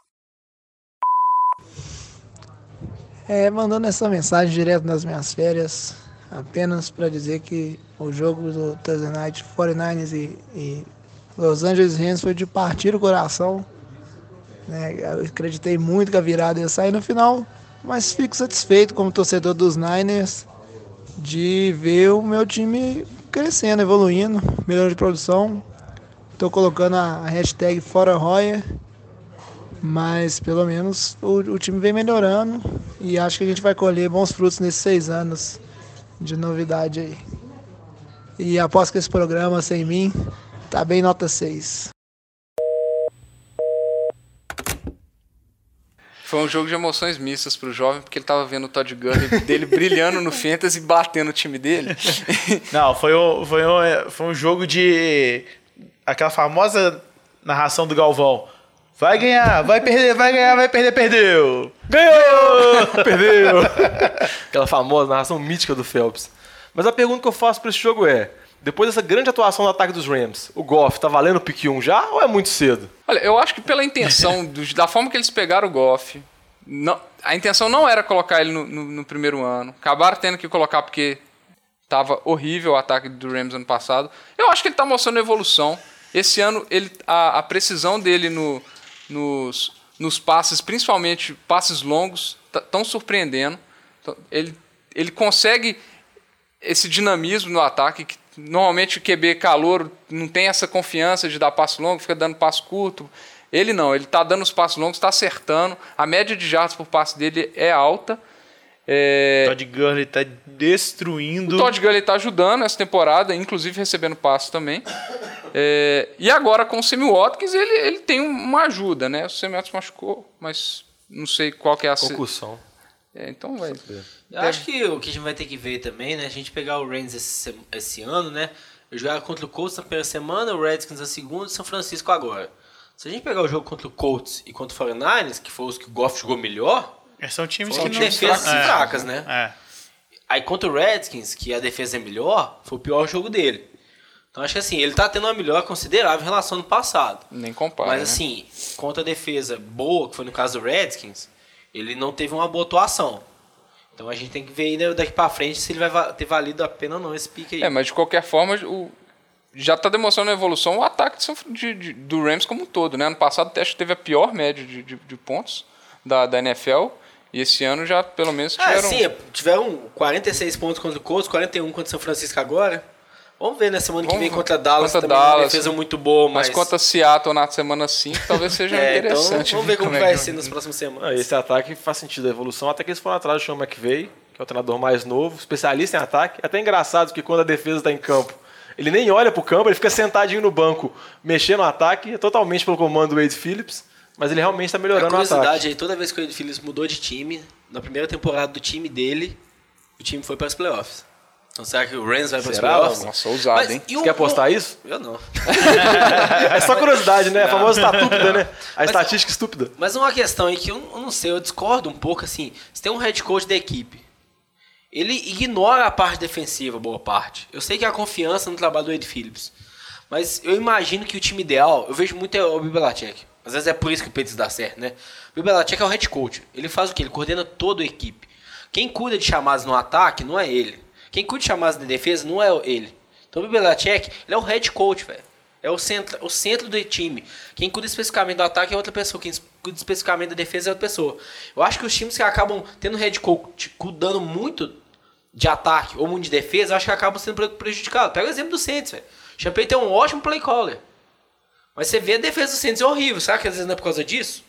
[SPEAKER 9] É, mandando essa mensagem direto nas minhas férias, apenas para dizer que o jogo do Thursday Night 49ers e, e Los Angeles Rams foi de partir o coração. né? Eu acreditei muito que a virada ia sair no final, mas fico satisfeito como torcedor dos Niners de ver o meu time crescendo, evoluindo, melhorando de produção. Estou colocando a hashtag Fora Roya. Mas pelo menos o, o time vem melhorando e acho que a gente vai colher bons frutos nesses seis anos de novidade aí. E após que esse programa sem mim, tá bem nota 6.
[SPEAKER 3] Foi um jogo de emoções mistas pro jovem, porque ele tava vendo o Todd Gurley dele brilhando no Fantasy e batendo o time dele.
[SPEAKER 6] Não, foi um, foi um, foi um jogo de. Aquela famosa narração do Galvão. Vai ganhar, vai perder, vai ganhar, vai perder, perdeu.
[SPEAKER 1] Ganhou! Perdeu! Aquela famosa narração mítica do Phelps. Mas a pergunta que eu faço pra esse jogo é: depois dessa grande atuação no ataque dos Rams, o Goff tá valendo o pick 1 já ou é muito cedo?
[SPEAKER 3] Olha, eu acho que pela intenção, do- da forma que eles pegaram o Goff, não- a intenção não era colocar ele no, no- no primeiro ano. Acabaram tendo que colocar porque tava horrível o ataque do Rams ano passado. Eu acho que ele tá mostrando evolução. Esse ano, ele, a, a precisão dele no- nos, nos passes, principalmente passes longos, estão surpreendendo. Então, ele, ele consegue esse dinamismo no ataque que normalmente o QB calor não tem essa confiança de dar passo longo, fica dando passo curto. Ele não, ele está dando os passos longos, está acertando. A média de jardas por passe dele é alta. É,
[SPEAKER 6] Todd Gurley tá destruindo.
[SPEAKER 3] o Todd Gurley está ajudando essa temporada, inclusive recebendo passos também. É, e agora com o Sammy Watkins ele, ele tem uma ajuda, né? O Sammy Watkins machucou, mas não sei qual que é a...
[SPEAKER 1] Concussão.
[SPEAKER 3] É, então vai...
[SPEAKER 2] Eu acho que o que a gente vai ter que ver também, né? A gente pegar o Rams esse, se- esse ano, né? Jogar contra o Colts na primeira semana, o Redskins na segunda e São Francisco agora. Se a gente pegar o jogo contra o Colts e contra o 49ers, que foram os que o Goff jogou melhor,
[SPEAKER 6] São times
[SPEAKER 2] São
[SPEAKER 6] que não
[SPEAKER 2] defesas
[SPEAKER 6] é.
[SPEAKER 2] fracas, né?
[SPEAKER 6] É.
[SPEAKER 2] Aí contra o Redskins, que a defesa é melhor, foi o pior jogo dele. Então acho que assim, ele tá tendo uma melhora considerável em relação ao ano passado.
[SPEAKER 3] Nem compara,
[SPEAKER 2] Mas
[SPEAKER 3] né?
[SPEAKER 2] assim, contra a defesa boa, que foi no caso do Redskins, ele não teve uma boa atuação. Então a gente tem que ver ainda daqui pra frente se ele vai va- ter valido a pena ou não esse pique aí.
[SPEAKER 3] É, mas de qualquer forma, o, já está demonstrando a evolução o ataque de São- de- de- do Rams como um todo. Né? Ano passado o teste teve a pior média de, de- de pontos da, da NFL. E esse ano já pelo menos
[SPEAKER 2] Ah,
[SPEAKER 3] tiveram.
[SPEAKER 2] sim, tiveram 46 pontos contra o Colts, 41 contra o São Francisco agora. Vamos ver na semana que
[SPEAKER 3] Vamos
[SPEAKER 2] vem
[SPEAKER 3] ver.
[SPEAKER 2] contra Dallas
[SPEAKER 3] Contra
[SPEAKER 2] também, uma
[SPEAKER 3] Dallas.
[SPEAKER 2] defesa muito boa, mas...
[SPEAKER 3] mas contra Seattle na semana 5 talvez seja
[SPEAKER 2] É, então
[SPEAKER 3] interessante.
[SPEAKER 2] vamos ver como
[SPEAKER 3] é
[SPEAKER 2] vai
[SPEAKER 3] que-
[SPEAKER 2] ser nas próximas
[SPEAKER 1] Ah,
[SPEAKER 2] semanas.
[SPEAKER 1] esse ataque faz sentido a evolução, até que eles foram atrás do Sean McVay, que é o treinador mais novo, especialista em ataque. É Até engraçado que quando a defesa está em campo, ele nem olha pro campo, ele fica sentadinho no banco, mexendo no ataque, é totalmente pelo comando do Wade Phillips, mas ele realmente está
[SPEAKER 2] A
[SPEAKER 1] melhorando o
[SPEAKER 2] curiosidade aí, toda vez que o Ed Phillips mudou de time, na primeira temporada do time dele, o time foi para os playoffs. Então será que o Rams vai para os
[SPEAKER 1] Será,
[SPEAKER 2] playoffs?
[SPEAKER 3] Nossa, ousado,
[SPEAKER 2] Mas
[SPEAKER 3] hein?
[SPEAKER 2] e
[SPEAKER 1] Você
[SPEAKER 2] o-
[SPEAKER 1] quer apostar isso?
[SPEAKER 2] Eu não.
[SPEAKER 1] É só curiosidade, né? A famosa estúpida, né? A estatística estúpida.
[SPEAKER 2] Mas uma questão aí que eu, eu não sei, eu discordo um pouco assim. Você tem um head coach da equipe. Ele ignora a parte defensiva, boa parte. Eu sei que há confiança no trabalho do Ed Phillips. Mas eu imagino que o time ideal, eu vejo muito é o Bill Belichick. Às vezes é por isso que o Patriots dá certo, né? O Belichick é o head coach. Ele faz o quê? Ele coordena toda a equipe. Quem cuida de chamadas no ataque não é ele. Quem cuida de chamadas na defesa não é ele. Então o Belichick, ele é o head coach, velho. É o centro, o centro do time. Quem cuida especificamente do ataque é outra pessoa. Quem cuida especificamente da defesa é outra pessoa. Eu acho que os times que acabam tendo head coach cuidando muito de ataque ou muito de defesa, acho que acabam sendo pre- prejudicados. Pega o exemplo do Saints, velho. Champagne tem um ótimo play caller. Mas você vê a defesa do Saints é horrível. Será que às vezes não é por causa disso?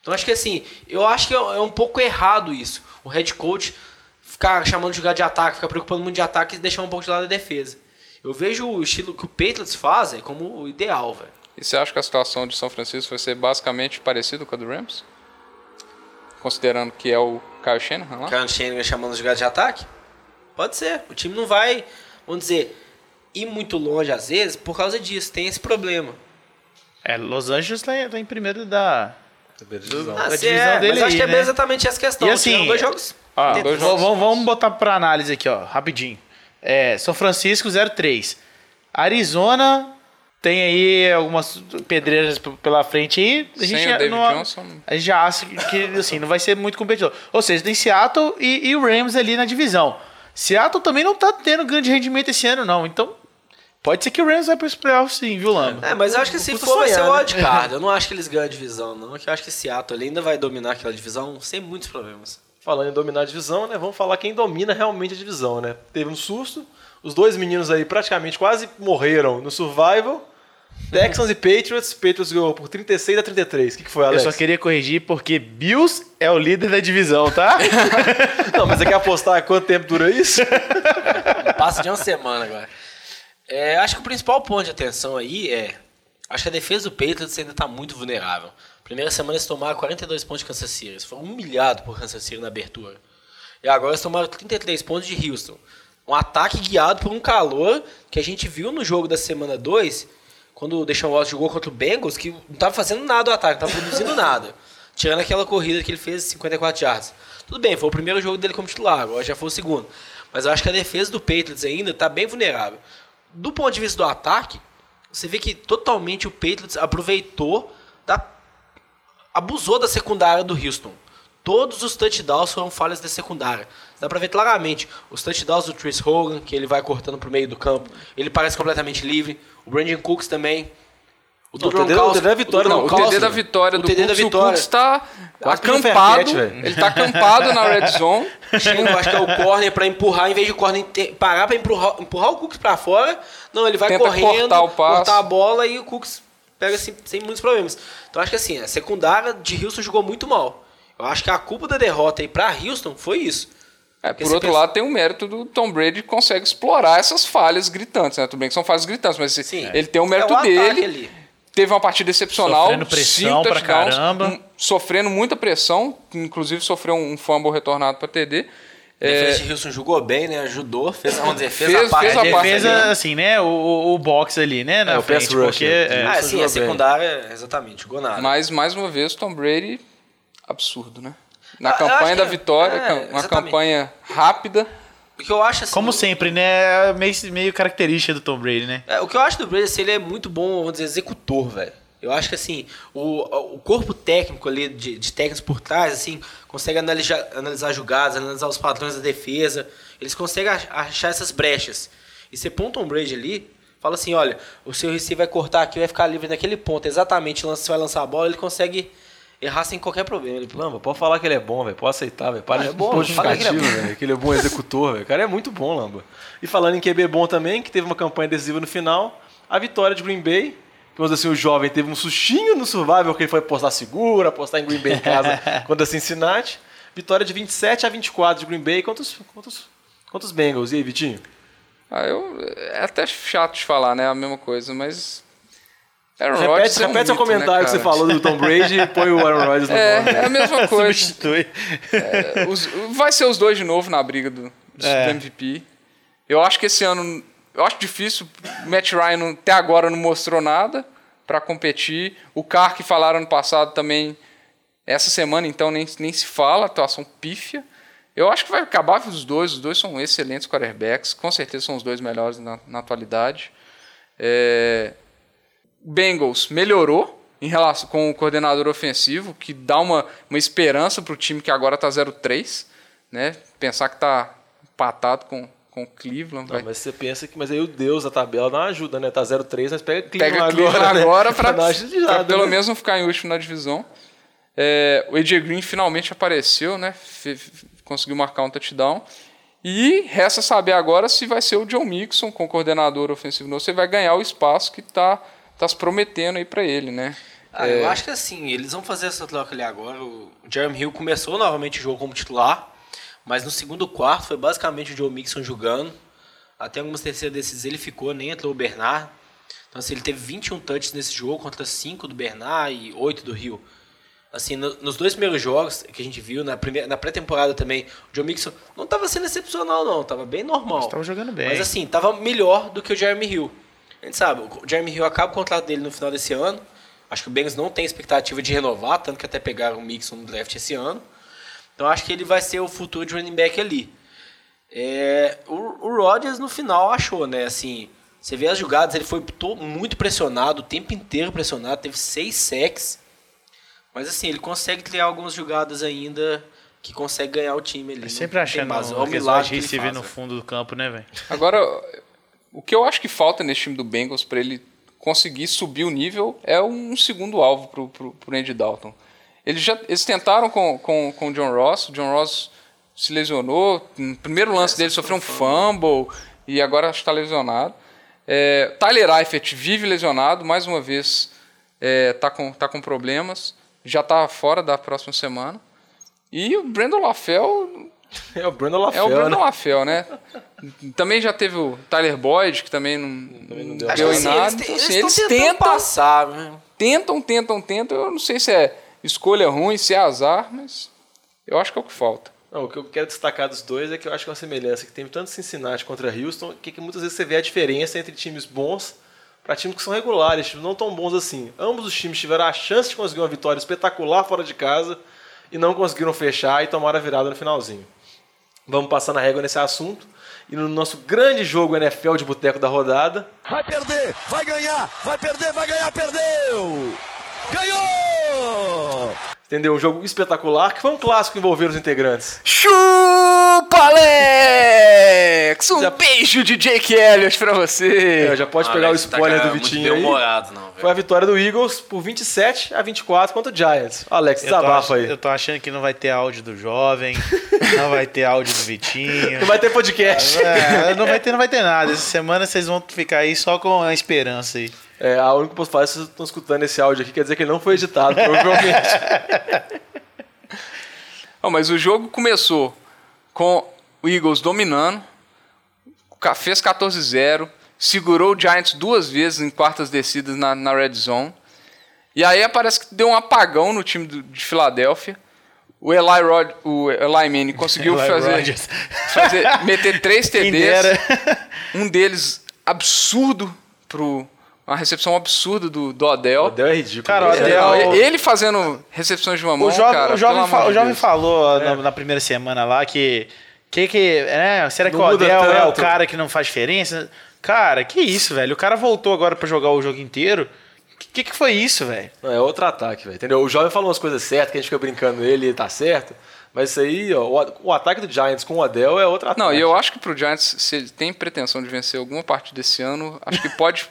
[SPEAKER 2] Então acho que assim, eu acho que é é um pouco errado isso. O head coach ficar chamando de jogar de ataque, ficar preocupando muito de ataque e deixar um pouco de lado a defesa. Eu vejo o estilo que o Patriots faz é como o ideal, velho.
[SPEAKER 3] E você acha que a situação de São Francisco vai ser basicamente parecida com a do Rams? Considerando que é o Kyle Shanahan lá?
[SPEAKER 2] Kyle Shanahan chamando de jogar de ataque? Pode ser. O time não vai, vamos dizer, ir muito longe às vezes por causa disso. Tem esse problema.
[SPEAKER 6] É, Los Angeles tá, tá em primeiro da.
[SPEAKER 2] Ah,
[SPEAKER 6] da
[SPEAKER 2] se
[SPEAKER 6] divisão
[SPEAKER 2] é,
[SPEAKER 6] dele
[SPEAKER 2] mas acho
[SPEAKER 6] aí,
[SPEAKER 2] que é
[SPEAKER 6] né?
[SPEAKER 2] exatamente essa questão.
[SPEAKER 6] E assim,
[SPEAKER 2] dois jogos.
[SPEAKER 6] Ó,
[SPEAKER 2] dentro-
[SPEAKER 6] v- vamos, vamos botar pra análise aqui, ó, rapidinho. É, São Francisco 03. Arizona tem aí algumas pedreiras pela frente aí. A
[SPEAKER 3] Sem
[SPEAKER 6] gente,
[SPEAKER 3] o David
[SPEAKER 6] não,
[SPEAKER 3] Johnson.
[SPEAKER 6] a gente já acha que, que, assim, não vai ser muito competidor. Ou seja, tem Seattle e, e o Rams ali na divisão. Seattle também não tá tendo grande rendimento esse ano, não. Então, pode ser que o Rams vai para os playoffs sim, viu, Lama?
[SPEAKER 2] É, mas eu acho que se for vai ser o
[SPEAKER 1] né?
[SPEAKER 2] wildcard. Eu não acho que eles ganham a divisão, não. Que eu acho que Seattle ali ainda vai dominar aquela divisão sem muitos problemas.
[SPEAKER 1] Falando em dominar a divisão, né? Vamos falar quem domina realmente a divisão, né? Teve um susto, os dois meninos aí praticamente quase morreram no Survival. Texans e Patriots. Patriots ganhou por 36 a 33. O que, que foi,
[SPEAKER 6] Eu
[SPEAKER 1] Alex?
[SPEAKER 6] só queria corrigir porque Bills é o líder da divisão, tá?
[SPEAKER 1] Não, mas você quer apostar quanto tempo dura isso?
[SPEAKER 2] Passa de uma semana agora. É, acho que o principal ponto de atenção aí é. Acho que a defesa do Patriots ainda está muito vulnerável. Primeira semana eles tomaram 42 pontos de Kansas City. Eles foram humilhados por Kansas City na abertura. E agora eles tomaram 33 pontos de Houston. Um ataque guiado por um calor que a gente viu no jogo da semana 2, quando o Deshaun Watson jogou contra o Bengals, que não estava fazendo nada o ataque, não estava produzindo nada. Tirando aquela corrida que ele fez de 54 yards. Tudo bem, foi o primeiro jogo dele como titular, agora já foi o segundo. Mas eu acho que a defesa do Patriots ainda está bem vulnerável. Do ponto de vista do ataque, você vê que totalmente o Patriots aproveitou da abusou da secundária do Houston. Todos os touchdowns foram falhas da secundária. Dá pra ver claramente os touchdowns do Chris Hogan, que ele vai cortando pro meio do campo. Ele parece completamente livre. O Brandon Cooks também. O
[SPEAKER 1] Não, o
[SPEAKER 2] do
[SPEAKER 1] TD
[SPEAKER 2] Gronkowski-
[SPEAKER 1] o TD da vitória
[SPEAKER 2] o
[SPEAKER 3] O TD da vitória
[SPEAKER 2] o
[SPEAKER 3] do
[SPEAKER 2] TD da
[SPEAKER 3] o
[SPEAKER 2] vitória.
[SPEAKER 3] Cooks tá acampado. ele tá acampado na red zone.
[SPEAKER 2] Chega, eu acho que é o corner pra empurrar, em vez de o corner parar pra empurrar, empurrar o Cooks pra fora, não, ele vai
[SPEAKER 3] Tenta
[SPEAKER 2] correndo,
[SPEAKER 3] cortar o passe.
[SPEAKER 2] cortar a bola e o Cooks pega sem, sem muitos problemas. Então acho que assim, a secundária de Houston jogou muito mal. Eu acho que a culpa da derrota aí pra Houston foi isso.
[SPEAKER 3] É, por outro
[SPEAKER 2] pensa-
[SPEAKER 3] lado, tem o mérito do Tom Brady que consegue explorar essas falhas gritantes, né? Tudo bem que são falhas gritantes, mas
[SPEAKER 2] Sim.
[SPEAKER 3] ele tem o
[SPEAKER 2] É
[SPEAKER 3] mérito
[SPEAKER 2] o ataque
[SPEAKER 3] dele.
[SPEAKER 2] ali.
[SPEAKER 3] Teve uma partida excepcional,
[SPEAKER 6] Sofrendo pressão
[SPEAKER 3] cinco
[SPEAKER 6] pra
[SPEAKER 3] touchdowns,
[SPEAKER 6] caramba.
[SPEAKER 3] um- sofrendo muita pressão, inclusive sofreu um fumble retornado para TD.
[SPEAKER 2] A
[SPEAKER 3] É,
[SPEAKER 2] de Houston jogou bem, né? Ajudou, fez, vamos dizer, fez,
[SPEAKER 3] Fez-
[SPEAKER 2] a parte.
[SPEAKER 3] fez a parte
[SPEAKER 6] Defesa,
[SPEAKER 3] ali.
[SPEAKER 6] assim, né? O, o, o box ali, né? Na
[SPEAKER 1] É, o pass
[SPEAKER 6] frente,
[SPEAKER 1] rush,
[SPEAKER 6] porque, é,
[SPEAKER 2] Ah, sim, a secundária, exatamente, jogou nada.
[SPEAKER 3] mas, mais uma vez, Tom Brady, absurdo, né? Na
[SPEAKER 2] Ah,
[SPEAKER 3] campanha da vitória,
[SPEAKER 2] é,
[SPEAKER 3] uma
[SPEAKER 2] exatamente.
[SPEAKER 3] campanha rápida.
[SPEAKER 2] O que eu acho assim.
[SPEAKER 6] como sempre, né? Meio, meio característica do Tom Brady, né?
[SPEAKER 2] É, o que eu acho do Brady, assim, ele é muito bom, vamos dizer, executor, velho. Eu acho que, assim, o, o corpo técnico ali, de, de técnicos por trás, assim, consegue analisar, analisar jogadas, analisar os padrões da defesa. Eles conseguem ach- achar essas brechas. E você põe o Tom Brady ali, fala assim, olha, o seu receiver vai cortar aqui, vai ficar livre naquele ponto. Exatamente, você vai lançar a bola, ele consegue errar sem qualquer problema. Ele,
[SPEAKER 1] Lamba, pode falar que ele é bom, velho. Pode aceitar, velho. Para
[SPEAKER 2] Ah, é
[SPEAKER 1] de
[SPEAKER 2] bom,
[SPEAKER 1] pôr
[SPEAKER 2] fala que ele é
[SPEAKER 1] justificativo,
[SPEAKER 2] bom.
[SPEAKER 1] velho. Que ele é bom executor, velho. O cara é muito bom, Lamba. E falando em QB bom também, que teve uma campanha decisiva no final, a vitória de Green Bay. Que, vamos assim, o jovem teve um sustinho no Survival, que ele foi apostar seguro, apostar em Green Bay em casa contra Cincinnati. Vitória de 27 a 24 de Green Bay contra os, contra os, contra os Bengals. E aí, Vitinho?
[SPEAKER 3] Ah, eu, é até chato de falar, né? A mesma coisa, mas. Aaron
[SPEAKER 1] Repete,
[SPEAKER 3] Rodgers é um
[SPEAKER 1] repete
[SPEAKER 3] mito, né,
[SPEAKER 1] comentário que você falou do Tom Brady e põe o Aaron Rodgers no nome.
[SPEAKER 3] É, é a mesma coisa.
[SPEAKER 6] Substitui.
[SPEAKER 3] É, os- vai ser os dois de novo na briga do, do
[SPEAKER 6] É.
[SPEAKER 3] MVP. Eu acho que esse ano. Eu acho difícil. O Matt Ryan até agora não mostrou nada para competir. O Carr que falaram ano passado também. Essa semana, então, nem, nem se fala, atuação pífia. Eu acho que vai acabar os dois. Os dois são excelentes quarterbacks. Com certeza são os dois melhores na, na atualidade. É, Bengals melhorou em relação com o coordenador ofensivo, que dá uma, uma esperança para o time que agora está 0-3, né? Pensar que está empatado com com Cleveland,
[SPEAKER 1] Não,
[SPEAKER 3] vai-
[SPEAKER 1] mas você pensa que. Mas aí o Deus da tabela uma ajuda, né? Tá 0-3, mas pega
[SPEAKER 3] pega
[SPEAKER 1] Cleveland
[SPEAKER 3] Cleveland
[SPEAKER 1] agora. né?
[SPEAKER 3] agora
[SPEAKER 1] agilizada,
[SPEAKER 3] pelo
[SPEAKER 1] né?
[SPEAKER 3] menos não ficar em último na divisão. É, o AJ Green finalmente apareceu, né? Conseguiu marcar um touchdown. E resta saber agora se vai ser o John Mixon com o coordenador ofensivo novo, se vai ganhar o espaço que tá, tá se prometendo aí para ele, né?
[SPEAKER 2] Ah,
[SPEAKER 3] É,
[SPEAKER 2] eu acho que assim, eles vão fazer essa troca ali agora. O Jeremy Hill começou novamente o jogo como titular, mas no segundo quarto foi basicamente o Joe Mixon jogando. Até algumas terceiras decisões ele ficou, nem entrou o Bernard. Então assim, ele teve 21 touches nesse jogo contra 5 do Bernard e 8 do Hill. Assim, no- nos dois primeiros jogos que a gente viu, na, primeira, na pré-temporada também, o Joe Mixon não estava sendo excepcional não, estava bem normal.
[SPEAKER 6] Tava jogando bem.
[SPEAKER 2] Mas assim, tava melhor do que o Jeremy Hill. A gente sabe, o Jeremy Hill acaba o contrato dele no final desse ano. Acho que o Bengals não tem expectativa de renovar, tanto que até pegaram o Mixon no draft esse ano. Então acho que ele vai ser o futuro de running back ali. É, o, o Rodgers no final achou, né? Assim, você vê as jogadas, ele foi to- muito pressionado, o tempo inteiro pressionado, teve seis sacks. Mas assim, ele consegue criar algumas jogadas ainda que consegue ganhar o time ali.
[SPEAKER 6] É
[SPEAKER 2] Não
[SPEAKER 6] sempre achando
[SPEAKER 2] mais, é
[SPEAKER 6] um
[SPEAKER 2] o milagre que ele
[SPEAKER 6] receiver
[SPEAKER 2] faz,
[SPEAKER 6] no fundo do campo, né, velho?
[SPEAKER 3] Agora, o que eu acho que falta nesse time do Bengals para ele conseguir subir o nível é um segundo alvo pro, pro, pro Andy Dalton. Eles, já, eles tentaram com, com, com o John Ross, o John Ross se lesionou, no primeiro lance dele sofreu um fumble e agora está lesionado. É, Tyler Eifert vive lesionado, mais uma vez está com, tá com problemas, já está fora da próxima semana. E o Brandon LaFell
[SPEAKER 1] É o Brandon
[SPEAKER 3] é
[SPEAKER 1] LaFell,
[SPEAKER 3] o Brandon
[SPEAKER 1] né?
[SPEAKER 3] LaFell, né? também já teve o Tyler Boyd, que também não, não
[SPEAKER 1] deu
[SPEAKER 3] em
[SPEAKER 2] assim,
[SPEAKER 3] nada.
[SPEAKER 2] eles,
[SPEAKER 3] Então, assim,
[SPEAKER 2] eles
[SPEAKER 3] eles tentam,
[SPEAKER 2] passar, né?
[SPEAKER 3] tentam, tentam, tentam. Eu não sei se é escolha ruim, se é azar, mas eu acho que é o que falta.
[SPEAKER 1] Não, o que eu quero destacar dos dois é que eu acho que é uma semelhança que tem tanto Cincinnati contra Houston, que, que muitas vezes você vê a diferença entre times bons para times que são regulares, times não tão bons assim. Ambos os times tiveram a chance de conseguir uma vitória espetacular fora de casa e não conseguiram fechar e tomaram a virada no finalzinho. Vamos passar na régua nesse assunto. E no nosso grande jogo NFL de boteco da rodada,
[SPEAKER 7] Vai perder, vai ganhar, vai perder, vai ganhar, perdeu! Ganhou!
[SPEAKER 1] Entendeu? Um jogo espetacular, que foi um clássico envolver os integrantes.
[SPEAKER 3] Chupa, Alex! Um beijo de Jake Elliott pra você.
[SPEAKER 1] É, já pode
[SPEAKER 2] Ah,
[SPEAKER 1] pegar o
[SPEAKER 2] Alex tá
[SPEAKER 1] spoiler
[SPEAKER 2] já
[SPEAKER 1] do Vitinho aí.
[SPEAKER 2] bem-humorado, não, velho.
[SPEAKER 1] Foi a vitória do Eagles por 27 a 24 contra o Giants. Alex, desabafa aí.
[SPEAKER 6] eu tô achando que não vai ter áudio do jovem, não vai ter áudio do Vitinho.
[SPEAKER 1] Não vai ter podcast.
[SPEAKER 6] É, não vai ter, não vai ter nada. Essa semana vocês vão ficar aí só com a esperança aí.
[SPEAKER 1] É, a única que posso falar é vocês estão escutando esse áudio aqui, quer dizer que ele não foi editado, provavelmente.
[SPEAKER 3] Não, mas o jogo começou com o Eagles dominando, fez 14-0, segurou o Giants duas vezes em quartas descidas na, na red zone. E aí parece que deu um apagão no time do- de Filadélfia. O Eli, Rod, o Eli Manning conseguiu
[SPEAKER 6] Eli
[SPEAKER 3] fazer, fazer- meter três TDs. Um deles absurdo pro uma recepção absurda do, do Odell.
[SPEAKER 1] O Odell é ridículo.
[SPEAKER 6] Cara, o
[SPEAKER 1] É,
[SPEAKER 6] Odell-
[SPEAKER 3] ele fazendo recepções de mamão,
[SPEAKER 6] O jovem,
[SPEAKER 3] cara,
[SPEAKER 6] o jovem, fa-
[SPEAKER 3] amor
[SPEAKER 6] o jovem falou na, na primeira semana lá que. Que que. É, será que
[SPEAKER 1] Não
[SPEAKER 6] o Odell é o cara que não faz diferença? Cara, que isso, velho? O cara voltou agora pra jogar o jogo inteiro. Que que, que foi isso, velho?
[SPEAKER 1] Não, é outro ataque, velho. Entendeu? O jovem falou umas coisas certas, que a gente fica brincando ele tá certo. Mas isso aí, ó, o, o ataque do Giants com o Odell é outro ataque.
[SPEAKER 3] Não, e eu acho que pro Giants, se ele tem pretensão de vencer alguma parte desse ano, acho que pode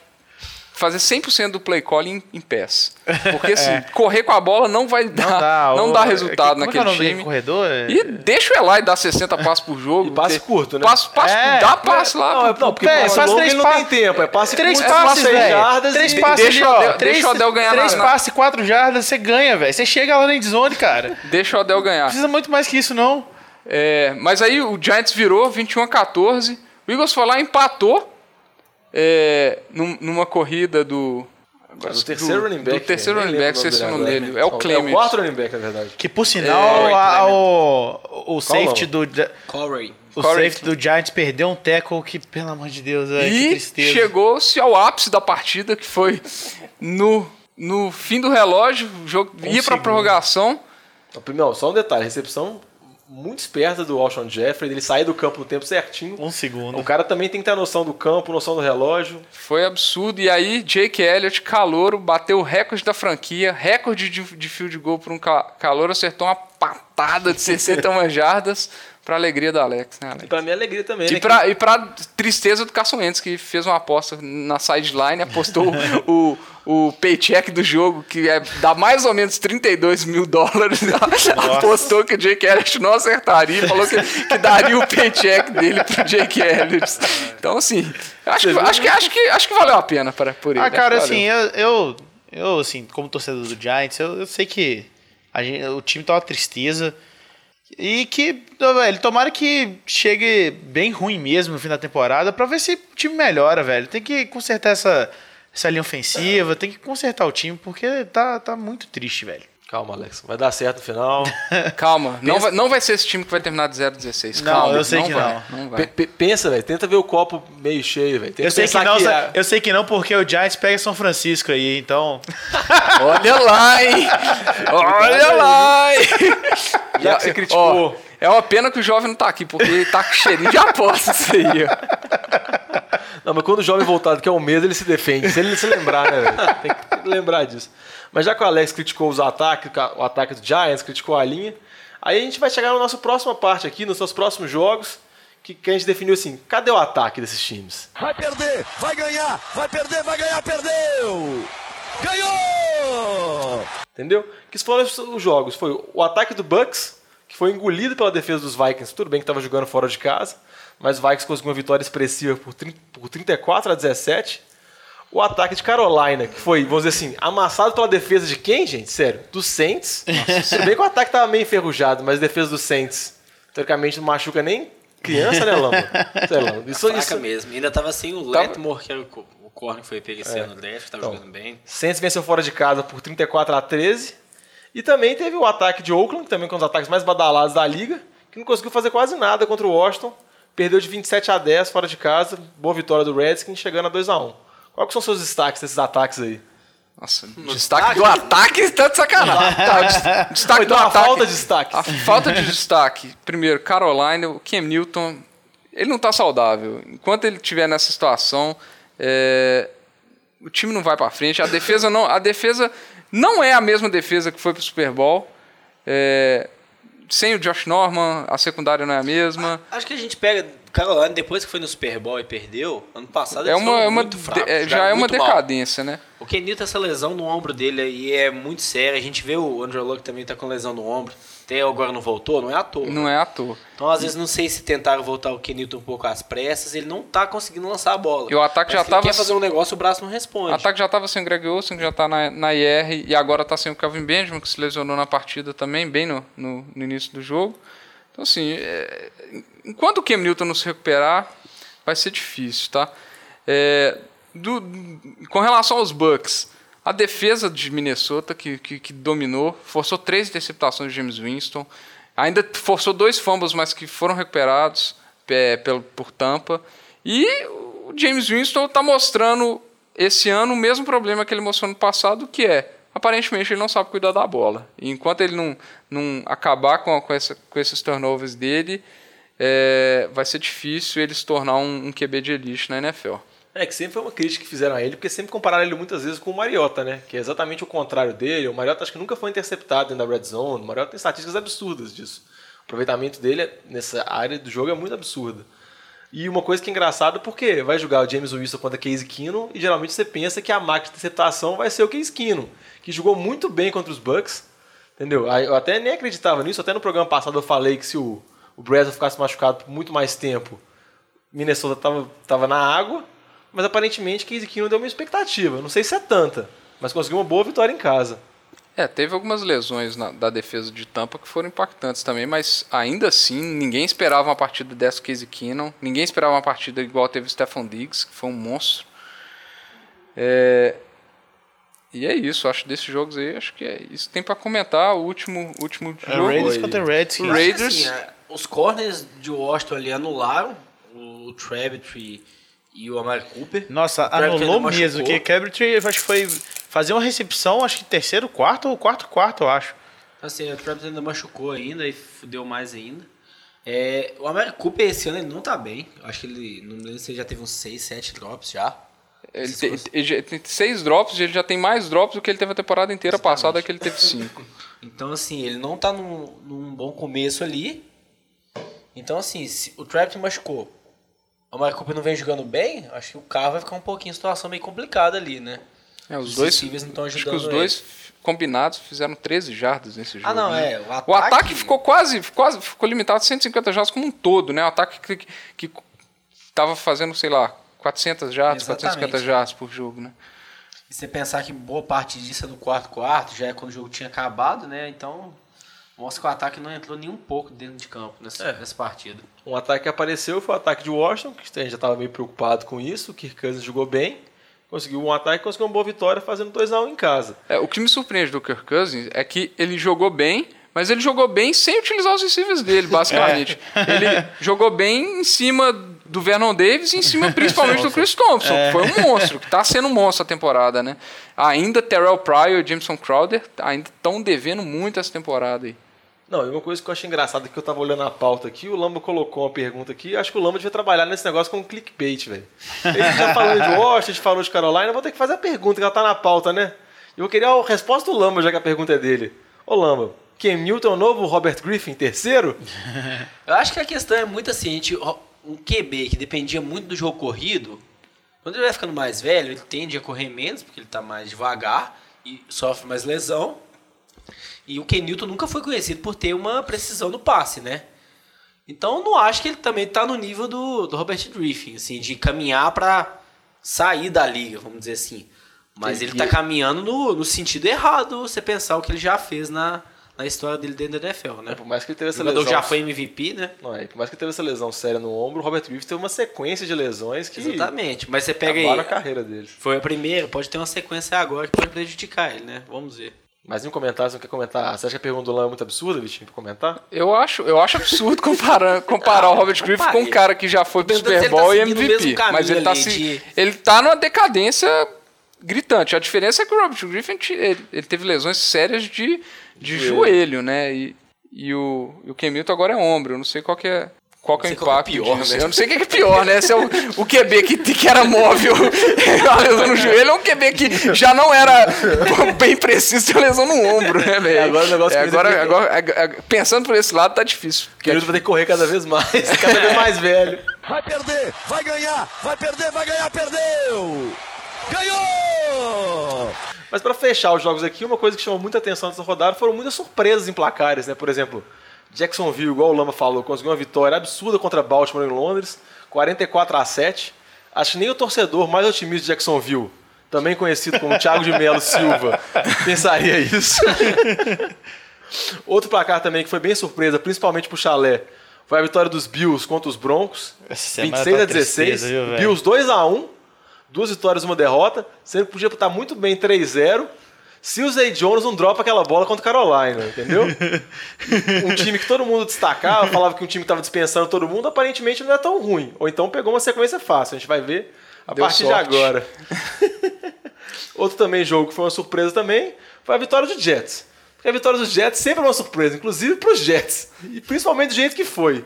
[SPEAKER 3] fazer 100% do play calling em pés. Porque assim, correr com a bola não vai dar, não dá,
[SPEAKER 6] o-
[SPEAKER 3] resultado
[SPEAKER 6] como é que é o
[SPEAKER 3] naquele
[SPEAKER 6] daquele
[SPEAKER 3] time.
[SPEAKER 6] corredor? É-
[SPEAKER 3] E deixa o Eli dar 60 passos por jogo.
[SPEAKER 1] E passe curto, né?
[SPEAKER 3] Passe, passe,
[SPEAKER 6] É,
[SPEAKER 3] dá passe lá.
[SPEAKER 1] Não, é, não porque
[SPEAKER 6] É,
[SPEAKER 1] passe longo
[SPEAKER 6] três
[SPEAKER 1] não tem tempo. É passe
[SPEAKER 6] Três
[SPEAKER 1] curto,
[SPEAKER 6] passes, velho.
[SPEAKER 1] jardas
[SPEAKER 6] Três
[SPEAKER 1] e-
[SPEAKER 6] passes
[SPEAKER 3] deixa o
[SPEAKER 6] ó.
[SPEAKER 3] Odell-
[SPEAKER 6] três,
[SPEAKER 3] deixa o Odell ganhar
[SPEAKER 6] Três
[SPEAKER 3] na-
[SPEAKER 6] passes, quatro jardas, você ganha, velho. Você chega lá na endzone, cara. Não
[SPEAKER 3] Deixa o Odell ganhar.
[SPEAKER 6] precisa muito mais que isso, não.
[SPEAKER 3] É, mas aí o Giants virou 21 a 14. O Eagles foi lá empatou é, num- numa corrida do.
[SPEAKER 1] Cara, o terceiro
[SPEAKER 3] do-
[SPEAKER 1] running back.
[SPEAKER 3] Do terceiro running back, esqueci o nome
[SPEAKER 1] agora.
[SPEAKER 3] dele. É o
[SPEAKER 1] É o quarto running back, na verdade.
[SPEAKER 6] Que por sinal,
[SPEAKER 2] É,
[SPEAKER 6] a- o, o safety do.
[SPEAKER 2] Corey.
[SPEAKER 6] O
[SPEAKER 3] Corey.
[SPEAKER 6] safety do Giants perdeu um tackle que, pelo amor de Deus, que
[SPEAKER 3] E
[SPEAKER 6] tristeza.
[SPEAKER 3] chegou-se ao ápice da partida, que foi no, no fim do relógio, o jogo
[SPEAKER 6] Um
[SPEAKER 3] ia para prorrogação.
[SPEAKER 1] Não, só um detalhe. Recepção muito esperta do Alshon Jeffrey. Ele sair do campo no tempo certinho.
[SPEAKER 6] Um segundo.
[SPEAKER 1] O cara também tem que ter a noção do campo, noção do relógio.
[SPEAKER 3] Foi absurdo. E aí, Jake Elliott, calouro, bateu o recorde da franquia, recorde de, de field goal para um ca- calouro, acertou uma patada de 61 jardas para alegria do Alex, né,
[SPEAKER 1] E
[SPEAKER 3] Alex?
[SPEAKER 1] pra minha alegria também,
[SPEAKER 3] E
[SPEAKER 1] né?
[SPEAKER 3] pra, e pra tristeza do Carson Wentz, que fez uma aposta na sideline, apostou o, o paycheck do jogo, que é, dá mais ou menos 32 mil dólares. apostou que o Jake Elliott não acertaria, falou que, que daria o paycheck dele pro Jake Elliott. Então, assim, acho que, acho que, acho que, acho que valeu a pena para, por ele.
[SPEAKER 6] Ah, cara,
[SPEAKER 3] que
[SPEAKER 6] assim, eu, eu, eu, assim, como torcedor do Giants, eu, eu sei que a gente, o time tá uma tristeza. E que, velho, tomara que chegue bem ruim mesmo no fim da temporada pra ver se o time melhora, velho. Tem que consertar essa, essa linha ofensiva, tem que consertar o time, porque tá, tá muito triste, velho.
[SPEAKER 1] Calma, Alex. Vai dar certo no final.
[SPEAKER 3] Calma, não vai, não vai ser esse time que vai terminar de 0-16.
[SPEAKER 6] Não,
[SPEAKER 3] Calma,
[SPEAKER 6] eu sei que
[SPEAKER 3] vai,
[SPEAKER 6] não.
[SPEAKER 3] não vai.
[SPEAKER 1] Pe- pe- pensa, velho. Tenta ver o copo meio cheio, velho.
[SPEAKER 6] Eu sei, que não, sa-
[SPEAKER 1] a-
[SPEAKER 6] eu sei que não, porque o Giants pega São Francisco aí, então.
[SPEAKER 3] Olha lá, hein? Olha lá, hein?
[SPEAKER 1] Já que você criticou.
[SPEAKER 3] Ó, é uma pena que o jovem não tá aqui, porque ele tá com cheirinho de aposta isso aí, ó.
[SPEAKER 1] Não, mas quando o jovem voltado quer o medo, ele se defende. Se ele se lembrar, né, velho? Tem que lembrar disso. Mas já que o Alex criticou os ataques, o ataque do Giants, criticou a linha, aí a gente vai chegar na nossa próxima parte aqui, nos seus próximos jogos, que, que a gente definiu assim, cadê o ataque desses times?
[SPEAKER 7] Vai perder, vai ganhar, vai perder, vai ganhar, perdeu! Ganhou!
[SPEAKER 1] Entendeu? Que foram os- os jogos. Foi o ataque do Bucks, que foi engolido pela defesa dos Vikings. Tudo bem que estava jogando fora de casa, mas o Vikings conseguiu uma vitória expressiva por, 30 por 34 a 17. O ataque de Carolina, que foi, vamos dizer assim, amassado pela defesa de quem, gente? Sério? Dos Saints. Tudo bem que o ataque estava meio enferrujado, mas a defesa dos Saints, teoricamente, não machuca nem criança, né, Lama? Sei lá. Isso,
[SPEAKER 2] Fraca
[SPEAKER 1] isso,
[SPEAKER 2] mesmo. Ainda tava sem o
[SPEAKER 1] Tava-
[SPEAKER 2] Letmore, que era o, o corner que foi pego esse ano no draft, que tava
[SPEAKER 1] Então.
[SPEAKER 2] jogando bem.
[SPEAKER 1] Saints venceu fora de casa por 34 a 13. E também teve o ataque de Oakland, que também com um dos ataques mais badalados da liga, que não conseguiu fazer quase nada contra o Washington. Perdeu de 27 a 10 fora de casa. Boa vitória do Redskins, chegando a 2 a 1 Quais que são seus destaques desses ataques aí?
[SPEAKER 3] Nossa, destaque do ataque tá de sacanagem. Tá, des- destaque
[SPEAKER 1] então
[SPEAKER 3] do
[SPEAKER 1] a
[SPEAKER 3] ataque.
[SPEAKER 1] falta de destaque.
[SPEAKER 3] A falta de destaque. Primeiro, Carolina, o Cam Newton, ele não tá saudável. Enquanto ele estiver nessa situação, é, o time não vai pra frente. A defesa não, a defesa não é a mesma defesa que foi pro Super Bowl. É, sem o Josh Norman, a secundária não é a mesma.
[SPEAKER 2] Acho que a gente pega Carolina depois que foi no Super Bowl e perdeu. Ano passado
[SPEAKER 3] É uma, é uma, é, já é uma
[SPEAKER 2] muito mal.
[SPEAKER 3] decadência, né?
[SPEAKER 2] O Kenil tem essa lesão no ombro dele aí é muito séria. A gente vê o Andrew Luck também tá com lesão no ombro. Até agora não voltou, não é à toa.
[SPEAKER 3] Não é à toa.
[SPEAKER 2] Então, às vezes, não sei se tentaram voltar o Kenilton um pouco às pressas, ele não tá conseguindo lançar a bola.
[SPEAKER 3] E o ataque
[SPEAKER 2] Parece
[SPEAKER 3] já
[SPEAKER 2] que ele
[SPEAKER 3] tava-
[SPEAKER 2] quer fazer um negócio, o braço não
[SPEAKER 3] O
[SPEAKER 2] responde.
[SPEAKER 3] ataque já estava sem o Greg Olsen, que já está na, na IR, e agora está sem o Calvin Benjamin, que se lesionou na partida também, bem no, no, no início do jogo. Então, assim, é, enquanto o Cam Newton não se recuperar, vai ser difícil, tá? É, do- com relação aos Bucks, a defesa de Minnesota, que, que, que dominou, forçou três interceptações de James Winston, ainda forçou dois fumbles, mas que foram recuperados é, pelo, por Tampa. E o James Winston está mostrando esse ano o mesmo problema que ele mostrou no passado, que é, aparentemente, ele não sabe cuidar da bola. E enquanto ele não, não acabar com, com, essa, com esses turnovers dele, é, vai ser difícil ele se tornar um, um QB de elite na NFL.
[SPEAKER 1] É, que sempre foi uma crítica que fizeram a ele, porque sempre compararam ele muitas vezes com o Mariota, né? Que é exatamente o contrário dele. O Mariota acho que nunca foi interceptado dentro da red zone. O Mariota tem estatísticas absurdas disso. O aproveitamento dele nessa área do jogo é muito absurdo. E uma coisa que é engraçada, porque vai jogar o James Winston contra Case Keenum e geralmente você pensa que a máquina de interceptação vai ser o Case Keenum, que jogou muito bem contra os Bucks, entendeu? Eu até nem acreditava nisso, até no programa passado eu falei que se o, o Bradley ficasse machucado por muito mais tempo, Minnesota tava, tava na água, mas aparentemente Case Keenum deu uma expectativa. Não sei se é tanta, mas conseguiu uma boa vitória em casa.
[SPEAKER 3] É, teve algumas lesões na- da defesa de Tampa que foram impactantes também, mas ainda assim, ninguém esperava uma partida dessa Casey Keenum, ninguém esperava uma partida igual teve o Stephon Diggs, que foi um monstro. É, E é isso, acho desses jogos aí, acho que é isso. que Tem pra comentar o último, último
[SPEAKER 6] É,
[SPEAKER 3] jogo.
[SPEAKER 6] Raiders
[SPEAKER 1] aí.
[SPEAKER 6] contra Redskins.
[SPEAKER 3] O Raiders-
[SPEAKER 2] Assim, é, os corners de Washington ali anularam o Travitree e o Amari Cooper.
[SPEAKER 6] Nossa, anulou mesmo, que Cabritry acho que foi fazer uma recepção, acho que terceiro, quarto ou quarto, quarto, eu acho.
[SPEAKER 2] Assim, o Travis ainda machucou ainda e fudeu mais ainda. É, o Amari Cooper esse ano ele não tá bem. Eu acho que ele, não lembro se ele já teve uns 6, 7 drops já.
[SPEAKER 3] Ele tem, ele já tem seis drops e ele já tem mais drops do que ele teve a temporada inteira passada, que ele teve cinco.
[SPEAKER 2] Então, assim, ele não tá num, num bom começo ali. Então, assim, se o Travis machucou, o Amari Cooper não vem jogando bem, acho que o carro vai ficar um pouquinho em situação meio complicada ali, né?
[SPEAKER 3] É, os
[SPEAKER 2] Os
[SPEAKER 3] dois,
[SPEAKER 2] não tão
[SPEAKER 3] acho que
[SPEAKER 2] ajudando
[SPEAKER 3] os dois f- combinados fizeram 13 jardas nesse jogo.
[SPEAKER 2] Ah, não,
[SPEAKER 3] né?
[SPEAKER 2] é. O ataque,
[SPEAKER 3] O ataque ficou quase, quase ficou limitado a 150 jardas como um todo, né? O ataque que, que tava fazendo, sei lá, 400 jardas,
[SPEAKER 2] Exatamente.
[SPEAKER 3] 450 jardas por jogo, né?
[SPEAKER 2] E você pensar que boa parte disso é no quarto quarto, já é quando o jogo tinha acabado, né? Então, mostra que o ataque não entrou nem um pouco dentro de campo nessa,
[SPEAKER 1] É.
[SPEAKER 2] nessa partida.
[SPEAKER 1] Um ataque que apareceu foi o ataque de Washington, que a gente já estava meio preocupado com isso. O Kirk Cousins jogou bem, conseguiu um ataque e conseguiu uma boa vitória fazendo 2x1 em casa.
[SPEAKER 3] É, o que me surpreende do Kirk Cousins é que ele jogou bem, mas ele jogou bem sem utilizar os receivers dele, basicamente. Ele jogou bem em cima do Vernon Davis e em cima principalmente do Chris Thompson, que foi um monstro, que tá sendo um monstro a temporada, né? Ainda Terrell Pryor e Jameson Crowder ainda estão devendo muito essa temporada aí.
[SPEAKER 1] Não, e uma coisa que eu achei engraçada é que eu tava olhando a pauta aqui, o Lamba colocou uma pergunta aqui, acho que o Lamba devia trabalhar nesse negócio com clickbait, velho. Ele já falou de Washington, a gente falou de Carolina, eu vou ter que fazer a pergunta, que ela tá na pauta, né? Eu queria a resposta do Lamba, já que a pergunta é dele. Ô Lamba, Ken Newton, novo Robert Griffin, terceiro?
[SPEAKER 2] Eu acho que a questão é muito assim, a gente, um QB que dependia muito do jogo corrido, quando ele vai ficando mais velho, ele tende a correr menos, porque ele tá mais devagar e sofre mais lesão. E o Ken Newton nunca foi conhecido por ter uma precisão no passe, né? Então não acho que ele também tá no nível do, do Robert Griffin, assim, de caminhar para sair da liga, vamos dizer assim. Mas ele tá caminhando no, no sentido errado, você pensar o que ele já fez na, na história dele dentro da NFL, né?
[SPEAKER 1] É, por mais que ele teve
[SPEAKER 2] O
[SPEAKER 1] essa
[SPEAKER 2] jogador
[SPEAKER 1] lesão...
[SPEAKER 2] já foi MVP, né?
[SPEAKER 1] Não, é, por mais que ele teve essa lesão séria no ombro, o Robert Griffin teve uma sequência de lesões que
[SPEAKER 2] Exatamente. Mas você pega aí.
[SPEAKER 1] a carreira dele.
[SPEAKER 2] Foi a primeira, pode ter uma sequência agora que pode prejudicar ele, né? Vamos ver.
[SPEAKER 1] Mas em um comentário, você não quer comentar? Você acha que a pergunta do Lamba é muito absurda, Vitinho, pra comentar?
[SPEAKER 3] Eu acho, eu acho absurdo comparar, comparar o Robert Griffin com um cara que já foi pro Super
[SPEAKER 2] tá
[SPEAKER 3] Bowl e
[SPEAKER 2] o mesmo
[SPEAKER 3] MVP. Mas ele tá, se,
[SPEAKER 2] de-
[SPEAKER 3] ele tá numa decadência gritante. A diferença é que o Robert Griffin ele, ele teve lesões sérias de, de joelho, né? E, e o, e o Ken agora é ombro. Eu não sei qual que é, Qual que é o
[SPEAKER 2] qual
[SPEAKER 3] impacto
[SPEAKER 2] é pior,
[SPEAKER 3] disso?
[SPEAKER 2] né?
[SPEAKER 3] Eu não sei o que é, é pior, né? Se é o, o QB que, que era móvel, a lesão no joelho, ou o QB que já não era bem preciso, tem a lesão no ombro, né, velho?
[SPEAKER 1] É, agora o negócio
[SPEAKER 3] É, agora, agora, é, é, pensando por esse lado, tá difícil.
[SPEAKER 1] Porque o vai ter que correr cada vez mais, cada vez mais velho.
[SPEAKER 7] Vai perder, vai ganhar, vai perder, vai ganhar, perdeu! Ganhou!
[SPEAKER 1] Mas pra fechar os jogos aqui, uma coisa que chamou muita atenção nessa rodada foram muitas surpresas em placares, né? Por exemplo, Jacksonville, igual o Lama falou, conseguiu uma vitória absurda contra Baltimore em Londres, 44 a 7. Acho que nem o torcedor mais otimista de Jacksonville, também conhecido como Thiago de Melo Silva, pensaria isso. Outro placar também que foi bem surpresa, principalmente pro Chalé, foi a vitória dos Bills contra os Broncos,
[SPEAKER 6] Essa semana
[SPEAKER 1] 26
[SPEAKER 6] tá
[SPEAKER 1] a 16.
[SPEAKER 6] tristeza, viu?
[SPEAKER 1] Bills 2 a 1 duas vitórias e uma derrota, sendo que podia estar muito bem 3-0 se o Zay Jones não dropa aquela bola contra o Carolina, entendeu? um time que todo mundo destacava, falava que um time estava dispensando todo mundo, aparentemente não é tão ruim. Ou então pegou uma sequência fácil, a gente vai ver a
[SPEAKER 3] Deu
[SPEAKER 1] partir
[SPEAKER 3] sorte.
[SPEAKER 1] de agora. Outro também jogo que foi uma surpresa também foi a vitória dos Jets. Porque a vitória dos Jets sempre é uma surpresa, inclusive para os Jets. E principalmente do jeito que foi.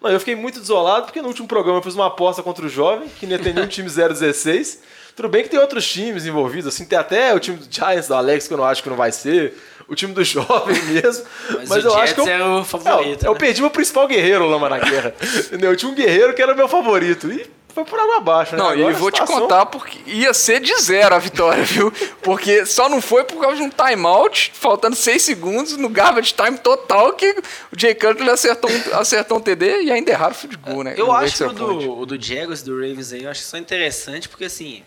[SPEAKER 1] Não, eu fiquei muito desolado porque no último programa eu fiz uma aposta contra o Jovem, que não ia ter nenhum time 0-16. Tudo bem que tem outros times envolvidos, assim, tem até o time do Giants, do Alex, que eu não acho que não vai ser, o time do Jovem mesmo.
[SPEAKER 2] Mas
[SPEAKER 1] Mas,
[SPEAKER 2] o
[SPEAKER 1] eu acho
[SPEAKER 2] Jets
[SPEAKER 1] que eu,
[SPEAKER 2] é o favorito,
[SPEAKER 1] Não, eu
[SPEAKER 2] né?
[SPEAKER 1] perdi meu principal guerreiro, Lama, na guerra. Entendeu? Eu tinha um guerreiro que era meu favorito. E foi por água abaixo, né?
[SPEAKER 3] Não,
[SPEAKER 1] Agora
[SPEAKER 3] e vou te
[SPEAKER 1] situação-
[SPEAKER 3] contar porque ia ser de zero a vitória, viu? Porque só não foi por causa de um timeout, faltando seis segundos, no garbage time total, que o Jay Cutler acertou um, acertou um TD e ainda erraram o field goal, né?
[SPEAKER 2] Eu
[SPEAKER 3] No
[SPEAKER 2] acho que
[SPEAKER 3] extra
[SPEAKER 2] o do, o do Jaguars e do Ravens aí, eu acho que são interessante, porque assim,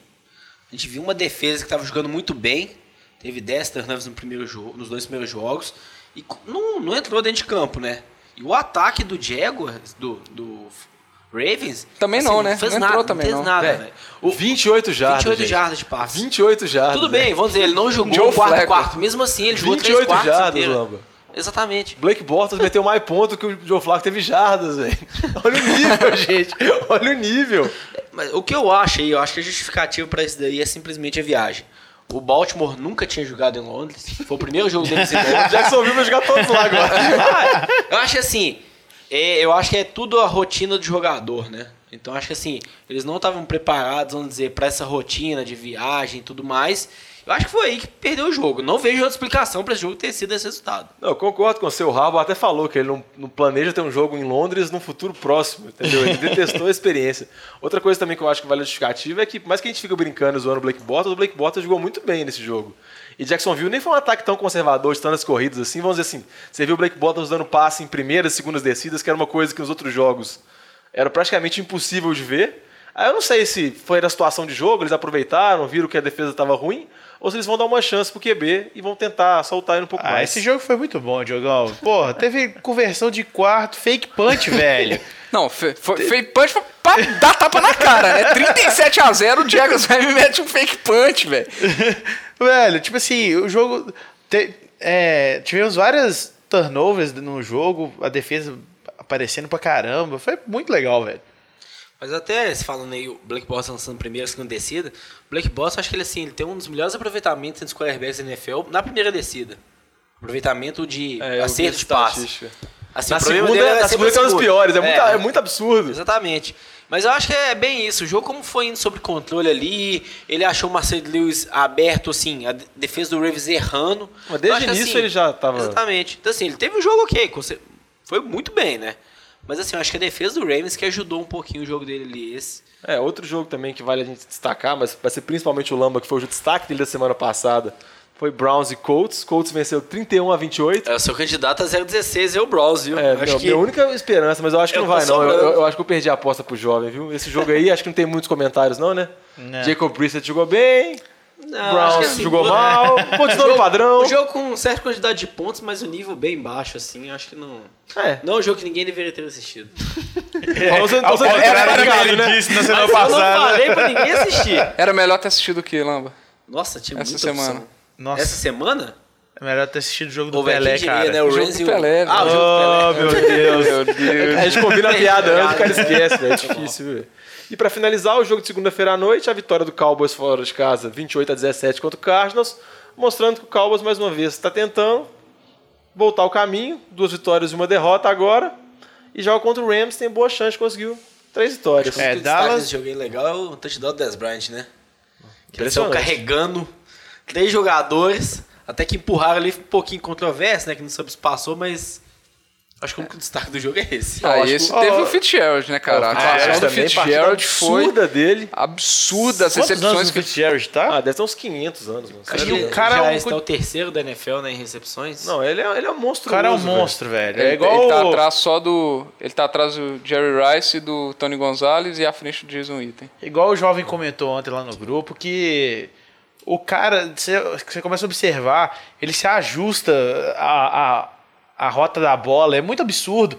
[SPEAKER 2] a gente viu uma defesa que estava jogando muito bem, teve 10 turnovers no primeiro jogo, nos dois primeiros jogos, e não, não entrou dentro de campo, né? E o ataque do Jaguars, do, do Ravens...
[SPEAKER 3] Também não, né?
[SPEAKER 2] fez
[SPEAKER 3] Não
[SPEAKER 2] nada,
[SPEAKER 3] entrou também,
[SPEAKER 2] fez
[SPEAKER 3] não.
[SPEAKER 2] nada,
[SPEAKER 1] Velho,
[SPEAKER 2] velho.
[SPEAKER 1] o 28 jardas.
[SPEAKER 2] 28
[SPEAKER 1] gente.
[SPEAKER 2] jardas de passe.
[SPEAKER 1] 28 jardas.
[SPEAKER 2] Tudo bem, vamos dizer, ele não jogou o quarto
[SPEAKER 3] Flacco.
[SPEAKER 2] quarto, mesmo assim ele jogou 3
[SPEAKER 1] 28
[SPEAKER 2] quartos
[SPEAKER 1] jardas,
[SPEAKER 2] inteiros.
[SPEAKER 1] Lamba.
[SPEAKER 2] Exatamente.
[SPEAKER 1] Blake Bortles meteu mais ponto que o Joe Flacco teve jardas, velho. Olha o nível, gente. Olha o nível.
[SPEAKER 2] Mas o que eu acho aí, eu acho que a justificativa pra isso daí é simplesmente a viagem. O Baltimore nunca tinha jogado em Londres. Foi o primeiro jogo deles em
[SPEAKER 1] O
[SPEAKER 2] Londres.
[SPEAKER 1] Jacksonville vai jogar todos lá agora.
[SPEAKER 2] Ah, eu acho assim, é, eu acho que é tudo a rotina do jogador, né? Então acho que assim, eles não estavam preparados, vamos dizer, pra essa rotina de viagem e tudo mais. Eu acho que foi aí que perdeu o jogo. Não vejo outra explicação pra esse jogo ter sido esse resultado.
[SPEAKER 1] Não, eu concordo com. O Rabo até falou que ele não, não planeja ter um jogo em Londres no futuro próximo, entendeu? Ele detestou a experiência. Outra coisa também que eu acho que vale a justificativa é que, mais que a gente fica brincando zoando o Blake Bortles, o Blake Bortles jogou muito bem nesse jogo. E Jacksonville nem foi um ataque tão conservador de tantas corridas assim. Vamos dizer assim, você viu o Blake Bortles dando passe em primeiras segundas descidas, que era uma coisa que nos outros jogos era praticamente impossível de ver. Aí eu não sei se foi da situação de jogo, eles aproveitaram, viram que a defesa estava ruim, ou se eles vão dar uma chance pro QB e vão tentar soltar ele um pouco
[SPEAKER 6] Ah,
[SPEAKER 1] mais.
[SPEAKER 6] esse jogo foi muito bom, Diogão. Porra, teve conversão de quarto, fake punch, velho.
[SPEAKER 3] Não, foi, fake punch pra, pra dar tapa na cara, né? 37 a 0 o Jaguars vai me mete um fake punch, velho.
[SPEAKER 6] velho, tipo assim, o jogo. te- é, tivemos várias turnovers no jogo, a defesa aparecendo pra caramba. Foi muito legal, velho.
[SPEAKER 2] Mas até se falando aí, o Blake Bortles lançando primeira, segunda descida, o Blake Bortles, acho que ele assim, ele tem um dos melhores aproveitamentos entre os quarterbacks da NFL na primeira descida. Aproveitamento de
[SPEAKER 1] É,
[SPEAKER 2] acerto de passe. Assim,
[SPEAKER 1] Na segunda,
[SPEAKER 2] dele era
[SPEAKER 1] na segunda é um dos piores, é, muito, é muito absurdo.
[SPEAKER 2] Exatamente. Mas eu acho que é bem isso. O jogo, como foi indo sob controle ali, ele achou o Marcelo Lewis aberto, assim, a de- defesa do Ravens errando.
[SPEAKER 1] Mas desde o início ele já tava-
[SPEAKER 2] Exatamente. Então, assim, ele teve um jogo ok, foi muito bem, né? Mas, assim, eu acho que a defesa do Ravens que ajudou um pouquinho o jogo dele ali. Esse.
[SPEAKER 1] É, outro jogo também que vale a gente destacar, mas vai ser principalmente o Lamba, que foi o destaque dele da semana passada, foi Browns e Colts. Colts venceu 31 a 28.
[SPEAKER 2] É o seu candidato a 016 é o Browns, viu?
[SPEAKER 1] É,
[SPEAKER 2] acho
[SPEAKER 1] meu,
[SPEAKER 2] que...
[SPEAKER 1] minha única esperança, mas eu acho que
[SPEAKER 2] Eu
[SPEAKER 1] não vai não. Eu, eu- eu acho que eu perdi a aposta pro jovem, viu? Esse jogo aí, acho que não tem muitos comentários não, né?
[SPEAKER 6] Não.
[SPEAKER 1] Jacob Brissett jogou bem,
[SPEAKER 2] Não, acho
[SPEAKER 1] Browns
[SPEAKER 2] que assim,
[SPEAKER 1] jogou
[SPEAKER 2] o-
[SPEAKER 1] mal, continuou no padrão.
[SPEAKER 2] O jogo com certa quantidade de pontos, mas o nível bem baixo, assim, acho que não.
[SPEAKER 1] É.
[SPEAKER 2] Não é um jogo que ninguém deveria ter assistido.
[SPEAKER 1] Você, então
[SPEAKER 6] Ao
[SPEAKER 1] você tá
[SPEAKER 6] que
[SPEAKER 1] ligado,
[SPEAKER 6] ele
[SPEAKER 1] né?
[SPEAKER 6] disse na semana
[SPEAKER 2] Mas eu não
[SPEAKER 6] passada.
[SPEAKER 2] falei pra ninguém assistir.
[SPEAKER 3] Era melhor ter assistido o que, Lamba?
[SPEAKER 2] Nossa, tinha
[SPEAKER 3] Essa
[SPEAKER 2] muita
[SPEAKER 3] semana.
[SPEAKER 2] opção.
[SPEAKER 6] Nossa,
[SPEAKER 2] Essa semana?
[SPEAKER 6] é melhor ter assistido o jogo do
[SPEAKER 2] velho,
[SPEAKER 6] Pelé,
[SPEAKER 2] diria,
[SPEAKER 6] cara.
[SPEAKER 2] né? O
[SPEAKER 3] jogo
[SPEAKER 2] Rams
[SPEAKER 3] do
[SPEAKER 2] e o...
[SPEAKER 3] Pelé,
[SPEAKER 2] Ah, o jogo
[SPEAKER 6] Oh,
[SPEAKER 2] do Pelé.
[SPEAKER 6] meu Deus.
[SPEAKER 3] Meu Deus.
[SPEAKER 1] A gente combina a piada antes, o cara esquece, velho. É difícil, velho. E pra finalizar, o jogo de segunda-feira à noite, a vitória do Cowboys fora de casa, 28 a 17 contra o Cardinals, mostrando que o Cowboys mais uma vez está tentando voltar ao caminho, duas vitórias e uma derrota agora. E joga contra o Rams, tem boa chance de conseguir três vitórias.
[SPEAKER 6] É,
[SPEAKER 2] destaque
[SPEAKER 6] Dallas-
[SPEAKER 2] desse jogo legal é o touchdown do Des Bryant, né? Que eles estão carregando três jogadores, até que empurraram ali um pouquinho controverso, né? Que não soube se passou, mas acho que o único destaque do jogo é esse.
[SPEAKER 3] Ah, esse
[SPEAKER 1] que-
[SPEAKER 3] teve
[SPEAKER 1] Ó,
[SPEAKER 3] o Fitzgerald, né, cara? A
[SPEAKER 1] Ah,
[SPEAKER 3] atuação do Fitzgerald foi
[SPEAKER 1] absurda dele.
[SPEAKER 3] absurda. As recepções
[SPEAKER 6] o
[SPEAKER 3] que
[SPEAKER 6] Fitzgerald tá?
[SPEAKER 1] Ah, deve ter uns 500 anos, mano.
[SPEAKER 2] Acho que
[SPEAKER 6] o cara
[SPEAKER 2] já
[SPEAKER 6] é um
[SPEAKER 2] está o terceiro da NFL, né, em recepções.
[SPEAKER 1] Não, ele é, ele é um
[SPEAKER 6] O
[SPEAKER 1] monstro.
[SPEAKER 6] cara é um monstro, velho.
[SPEAKER 3] Ele,
[SPEAKER 6] É igual.
[SPEAKER 3] ele tá
[SPEAKER 6] o-
[SPEAKER 3] atrás só do. Ele tá atrás do Jerry Rice e do Tony Gonzalez e à frente do Jason Witten.
[SPEAKER 6] Igual o jovem comentou ontem lá no grupo que o cara, você, você começa a observar, ele se ajusta a, a, a rota da bola, é muito absurdo.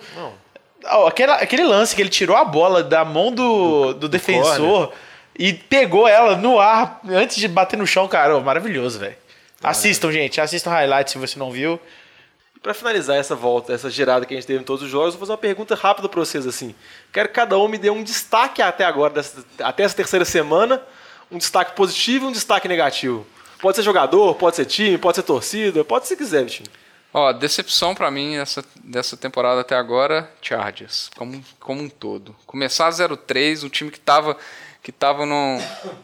[SPEAKER 6] Ó, Aquela, aquele lance que ele tirou a bola da mão do, do, defensor e pegou ela no ar antes de bater no chão, cara, ó, maravilhoso, velho. Assistam, gente, assistam highlights se você não viu.
[SPEAKER 1] Pra finalizar essa volta, essa girada que a gente teve em todos os jogos, vou fazer uma pergunta rápida pra vocês assim. Quero que cada um me dê um destaque até agora, dessa- até essa terceira semana, um destaque positivo e um destaque negativo. Pode ser jogador, pode ser time, pode ser torcida, pode ser se quiser, time.
[SPEAKER 3] Ó, decepção pra mim essa, dessa temporada até agora, Chargers, como, como um todo. Começar 0-3, um time que tava, que tava num...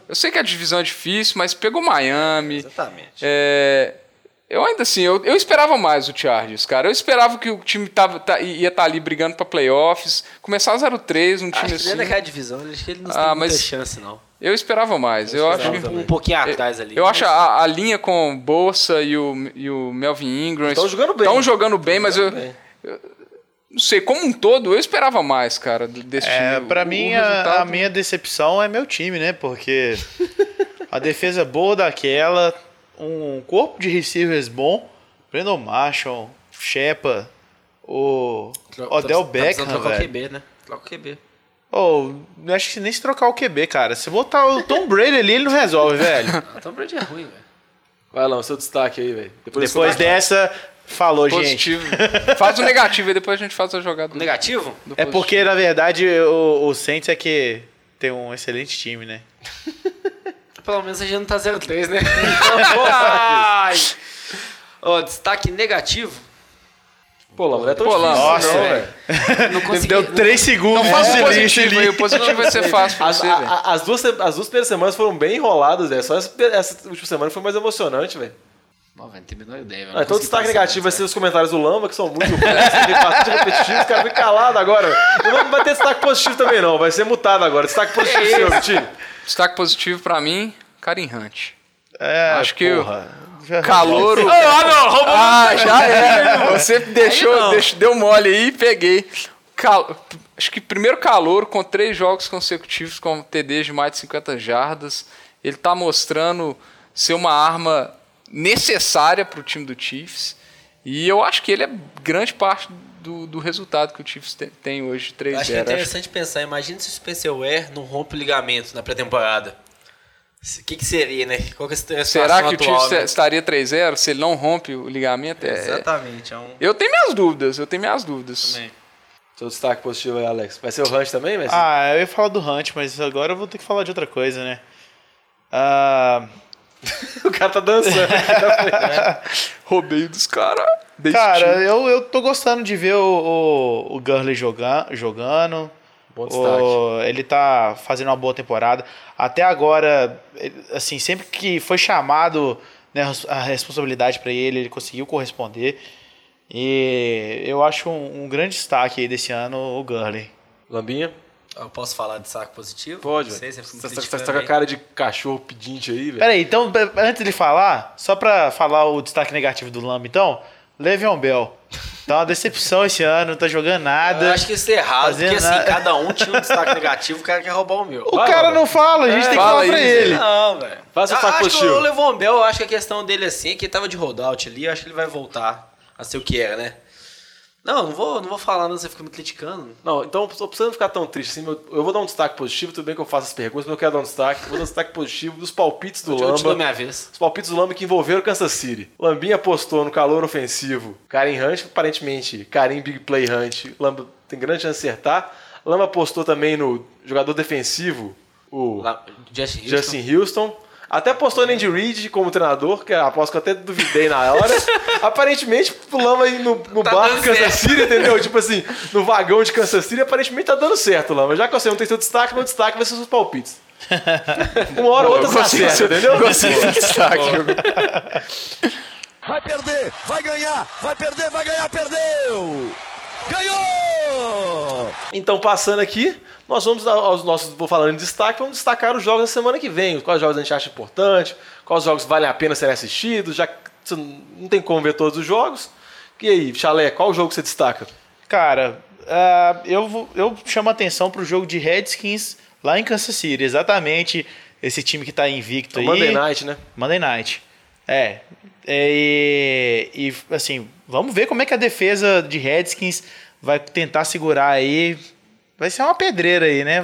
[SPEAKER 3] Eu sei que a divisão é difícil, mas pegou Miami.
[SPEAKER 2] Exatamente.
[SPEAKER 3] É, eu ainda assim, eu, eu esperava mais o Chargers, cara. Eu esperava que o time tava, tá- ia estar ali brigando pra playoffs. Começar 0-3, um time
[SPEAKER 2] Acho que
[SPEAKER 3] assim...
[SPEAKER 2] dentro daquela divisão, acho que ele não
[SPEAKER 3] Ah,
[SPEAKER 2] muita
[SPEAKER 3] mas-
[SPEAKER 2] chance, não.
[SPEAKER 3] Eu esperava mais. Eu, acho
[SPEAKER 1] esperava
[SPEAKER 3] que...
[SPEAKER 2] Um pouquinho atrás ali.
[SPEAKER 3] Eu acho a, a linha com Bolsa e o, e o Melvin Ingram.
[SPEAKER 1] Estão jogando bem.
[SPEAKER 3] Estão jogando bem, mas eu,
[SPEAKER 1] bem.
[SPEAKER 3] eu não sei, como um todo, eu esperava mais, cara, desse
[SPEAKER 6] É,
[SPEAKER 3] time.
[SPEAKER 6] pra
[SPEAKER 3] O-
[SPEAKER 6] mim,
[SPEAKER 3] o
[SPEAKER 6] a,
[SPEAKER 3] resultado-
[SPEAKER 6] a minha decepção é meu time, né? Porque a defesa boa daquela, um corpo de receivers bom, Brandon Marshall, Shepa, o Odell
[SPEAKER 2] Tá
[SPEAKER 6] Beckham, velho.
[SPEAKER 2] QB, né? Troca o QB.
[SPEAKER 6] Oh, acho que nem se trocar o QB, cara. Se botar o Tom Brady ali, ele não resolve, velho.
[SPEAKER 2] Ah, Tom Brady é ruim, velho.
[SPEAKER 1] Vai lá, o seu destaque aí, velho.
[SPEAKER 6] Depois
[SPEAKER 1] desse-
[SPEAKER 6] dessa, falou, gente.
[SPEAKER 3] positivo. faz o negativo e depois a gente faz a jogada.
[SPEAKER 2] O negativo?
[SPEAKER 3] do
[SPEAKER 6] É
[SPEAKER 3] positivo.
[SPEAKER 6] porque, na verdade, o, o Saints é que tem um excelente time, né?
[SPEAKER 2] Pelo menos a gente não tá 0-3, né?
[SPEAKER 3] Ai,
[SPEAKER 2] Ó, destaque negativo.
[SPEAKER 1] Pô, Lama, não é tão
[SPEAKER 3] Pô, Lama,
[SPEAKER 1] difícil,
[SPEAKER 6] nossa,
[SPEAKER 1] não,
[SPEAKER 2] velho. Não consegui.
[SPEAKER 6] Deu três segundos
[SPEAKER 3] faz
[SPEAKER 6] de
[SPEAKER 3] o positivo
[SPEAKER 6] ali.
[SPEAKER 3] o positivo vai ser fácil pra
[SPEAKER 1] As,
[SPEAKER 3] você, velho.
[SPEAKER 1] as, duas, as duas primeiras semanas foram bem enroladas, velho. Só essa, essa última semana foi mais emocionante, velho.
[SPEAKER 2] Não, velho, não tem a menor ideia, velho. Não
[SPEAKER 1] então o destaque negativo vai ser os comentários do Lama, que são muito tem bastante repetitivos, os caras ficam calados agora. Não vai ter destaque positivo também, não. Vai ser mutado agora. Destaque positivo seu, Vitinho.
[SPEAKER 3] Destaque positivo pra mim, Karim Hunt.
[SPEAKER 6] É,
[SPEAKER 3] Acho que o-
[SPEAKER 6] porra.
[SPEAKER 3] Calouro.
[SPEAKER 2] Ah, não, roubou
[SPEAKER 3] Ah, já é. Você deixou, deixou- deu mole aí e peguei. Cal- Acho que primeiro calor com três jogos consecutivos com TDs de mais de 50 jardas. Ele tá mostrando ser uma arma necessária para o time do Chiefs. E eu acho que ele é grande parte do, do resultado que o Chiefs te- tem hoje de 3-0.
[SPEAKER 2] Acho que é
[SPEAKER 3] Acho-
[SPEAKER 2] interessante pensar. Imagina se o Spencer Ware não rompe o ligamento na pré-temporada. O que, que seria, né? Qual que é a situação
[SPEAKER 3] Será que o
[SPEAKER 2] atual,
[SPEAKER 3] Chiefs
[SPEAKER 2] né?
[SPEAKER 3] estaria 3-0 se ele não rompe o ligamento? É-
[SPEAKER 2] Exatamente. É um...
[SPEAKER 3] Eu tenho minhas dúvidas, eu tenho minhas dúvidas.
[SPEAKER 2] Também.
[SPEAKER 1] Seu destaque positivo aí, Alex. Vai ser o Ranch também, ser?
[SPEAKER 6] Ah, eu ia falar do Hunt, mas agora eu vou ter que falar de outra coisa, né? Ah,
[SPEAKER 1] O cara tá dançando.
[SPEAKER 3] Roubei dos caras.
[SPEAKER 6] cara, eu, eu tô gostando de ver o, o, o Gurley joga, jogando.
[SPEAKER 1] Bom destaque.
[SPEAKER 6] O- ele tá fazendo uma boa temporada. Até agora, assim, sempre que foi chamado né, a responsabilidade pra ele, ele conseguiu corresponder. E eu acho um, um grande destaque aí desse ano o Gurley.
[SPEAKER 1] Lambinha?
[SPEAKER 2] Eu posso falar de saco positivo?
[SPEAKER 1] Pode,
[SPEAKER 2] Não sei,
[SPEAKER 1] velho.
[SPEAKER 2] você
[SPEAKER 1] tá, você tá com a cara de cachorro pedinte aí, velho.
[SPEAKER 6] Peraí, então, antes de falar, só pra falar o destaque negativo do Lamb, então, Le'Veon Bell. Tá uma decepção esse ano, não tá jogando nada.
[SPEAKER 2] Eu acho que isso é errado, porque assim,
[SPEAKER 6] nada.
[SPEAKER 2] cada um tinha um destaque negativo, o cara quer roubar o meu.
[SPEAKER 6] O
[SPEAKER 1] Vai,
[SPEAKER 6] cara
[SPEAKER 1] mano.
[SPEAKER 6] não fala, a gente
[SPEAKER 3] É,
[SPEAKER 6] tem que
[SPEAKER 3] fala
[SPEAKER 6] falar pra ele.
[SPEAKER 2] Não, velho.
[SPEAKER 1] Faça o
[SPEAKER 2] Eu
[SPEAKER 1] destaque
[SPEAKER 2] acho que o Levon Bell, eu acho que a questão dele assim é que ele tava de holdout ali, eu acho que ele vai voltar a ser o que era, né? Não, não vou, não vou falar, não, você fica me criticando.
[SPEAKER 1] Não, então, não ficar tão triste assim, eu- eu vou dar um destaque positivo, tudo bem que eu faço as perguntas, mas eu quero dar um destaque. Eu Vou dar um destaque positivo dos palpites do
[SPEAKER 2] Eu te dou
[SPEAKER 1] Lamba.
[SPEAKER 2] minha vez.
[SPEAKER 1] Os palpites do Lamba que envolveram Kansas City. Lambinha apostou no calor ofensivo. Karim Hunt, aparentemente, Karim Big Play Hunt. Lamba tem grande chance de acertar. Lamba apostou também no jogador defensivo, o
[SPEAKER 2] Lá, Justin Houston.
[SPEAKER 1] Justin Houston. Até postou no Andy Reid como treinador, que aposto que eu até duvidei na hora. Aparentemente, pulamos aí no, no
[SPEAKER 2] Tá
[SPEAKER 1] barco Kansas
[SPEAKER 2] certo.
[SPEAKER 1] City, entendeu? Tipo assim, no vagão de Kansas City, aparentemente tá dando certo, Lama. Já que você não tem seu destaque, meu destaque vai ser seus palpites. Uma hora ou outra tá certo, entendeu?
[SPEAKER 7] Vai perder, vai ganhar, vai perder, vai ganhar, perdeu! Ganhou!
[SPEAKER 1] Então, passando aqui, nós vamos dar aos nossos, vou falando em destaque, vamos destacar os jogos da semana que vem. Quais jogos a gente acha importante, quais jogos valem a pena serem assistidos, já não tem como ver todos os jogos. E aí, Chalé, qual jogo você destaca?
[SPEAKER 6] Cara, ah, eu, eu chamo a atenção pro jogo de Redskins lá em Kansas City. Exatamente esse time que tá invicto aí.
[SPEAKER 1] Monday Night, né?
[SPEAKER 6] Monday Night. É. É, E, e, assim, vamos ver como é que a defesa de Redskins vai tentar segurar aí. Vai ser uma pedreira aí, né?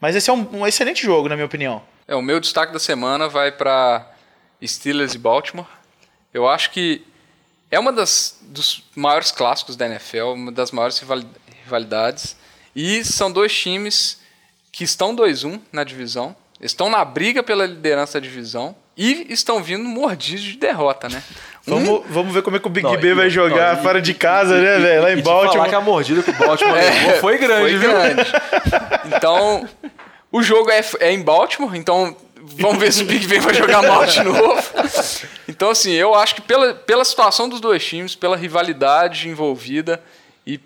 [SPEAKER 6] Mas esse é um, um excelente jogo, na minha opinião.
[SPEAKER 3] É, o meu destaque da semana vai para Steelers e Baltimore. Eu acho que é uma das dos maiores clássicos da NFL, uma das maiores rivali- rivalidades. E são dois times que estão 2-1 na divisão, estão na briga pela liderança da divisão e estão vindo mordidos de derrota, né?
[SPEAKER 6] Vamos, vamos ver como é que o Big
[SPEAKER 1] Não,
[SPEAKER 6] B
[SPEAKER 1] e-
[SPEAKER 6] vai jogar
[SPEAKER 1] não, e-
[SPEAKER 6] fora de casa, né, velho? Lá
[SPEAKER 1] E
[SPEAKER 6] em
[SPEAKER 1] te falar
[SPEAKER 6] Baltimore.
[SPEAKER 1] que a mordida que o Baltimore levou foi grande,
[SPEAKER 3] Foi
[SPEAKER 1] viu?
[SPEAKER 3] grande. Então, o jogo é, é em Baltimore, então vamos ver se o Big Ben vai jogar mal de novo. Então, assim, eu acho que pela, pela situação dos dois times, pela rivalidade envolvida e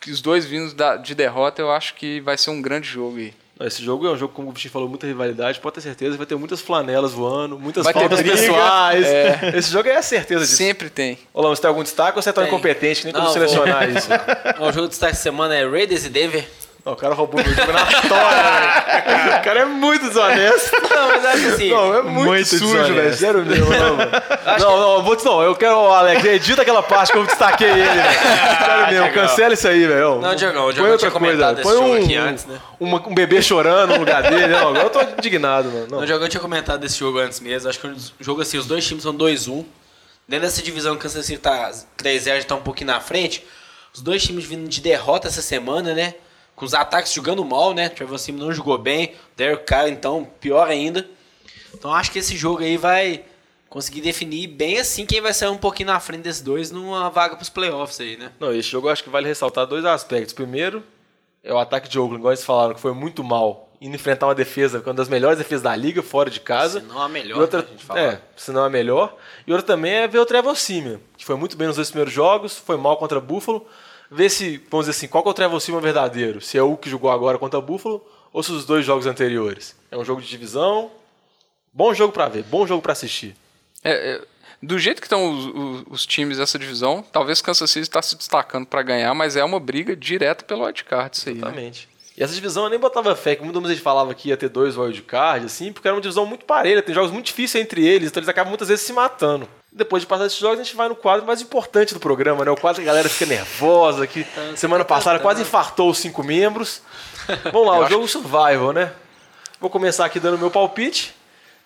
[SPEAKER 3] que os dois vindos da- de derrota, eu acho que vai ser um grande jogo aí.
[SPEAKER 1] Esse jogo é um jogo, como o Vitinho falou, muita rivalidade, pode ter certeza, vai ter muitas flanelas voando, muitas
[SPEAKER 3] Vai
[SPEAKER 1] faltas
[SPEAKER 3] briga,
[SPEAKER 1] pessoais. Esse jogo é a certeza disso.
[SPEAKER 3] Sempre tem.
[SPEAKER 1] Lama, você tem algum destaque ou você é tão
[SPEAKER 2] Tem.
[SPEAKER 1] incompetente que nem como selecionar isso?
[SPEAKER 2] O jogo de destaque da semana é Raiders e Denver.
[SPEAKER 1] Não, o cara roubou meu jogo na história, velho. O cara é muito desonesto.
[SPEAKER 2] Não, mas acho assim.
[SPEAKER 1] Não, é muito,
[SPEAKER 6] Muito
[SPEAKER 1] sujo, velho. Sério mesmo, não, mano. Não, não, eu vou te, não, eu quero, Alex, edita aquela parte que eu destaquei ele, velho. Sério mesmo, cancela isso aí, velho.
[SPEAKER 2] Não, Diogão, o
[SPEAKER 1] Põe
[SPEAKER 2] Diogão
[SPEAKER 1] outra
[SPEAKER 2] tinha comentado
[SPEAKER 1] coisa. Põe
[SPEAKER 2] jogo
[SPEAKER 1] um,
[SPEAKER 2] aqui antes, né?
[SPEAKER 1] uma- um bebê chorando no lugar dele. Não, agora eu tô indignado, mano. Não.
[SPEAKER 2] O Diogão tinha comentado desse jogo antes mesmo. Acho que o jogo assim, os dois times são 2-1. Dentro dessa divisão, o Kansas City tá 3-0, já tá um pouquinho na frente. Os dois times vindo de derrota essa semana, né? Com os ataques jogando mal, né? Trevor Simeon não jogou bem. Derek Carr, então, pior ainda. Então acho que esse jogo aí vai conseguir definir bem assim quem vai sair um pouquinho na frente desses dois numa vaga pros playoffs aí, né?
[SPEAKER 1] Não, esse jogo eu acho que vale ressaltar dois aspectos. Primeiro, é o ataque de Oakland, igual eles falaram, que foi muito mal. Indo enfrentar uma defesa, que é uma das melhores defesas da liga, fora de casa.
[SPEAKER 2] Se não a melhor,
[SPEAKER 1] E outra,
[SPEAKER 2] né, a gente fala.
[SPEAKER 1] é, se não a melhor. E outra também é ver o Trevor Simeon, que foi muito bem nos dois primeiros jogos, foi mal contra Buffalo. Ver se, vamos dizer assim, qual que é o Trevor Simeon verdadeiro? Se é o que jogou agora contra Buffalo ou se os dois jogos anteriores. É um jogo de divisão. Bom jogo pra ver, bom jogo pra assistir.
[SPEAKER 3] É, é, do jeito que estão os, os- os times dessa divisão, talvez Kansas City está se destacando para ganhar, mas é uma briga direta pelo wildcard isso aí, né?
[SPEAKER 1] Exatamente. E essa divisão eu nem botava fé, que muita gente falava que ia ter dois wildcard, assim, porque era uma divisão muito parelha, tem jogos muito difíceis entre eles, então eles acabam muitas vezes se matando. Depois de passar esses jogos, a gente vai no quadro mais importante do programa, né? O quadro que a galera fica nervosa, que semana passada quase infartou os cinco membros. Vamos lá, o jogo survival, né? Vou começar aqui dando meu palpite.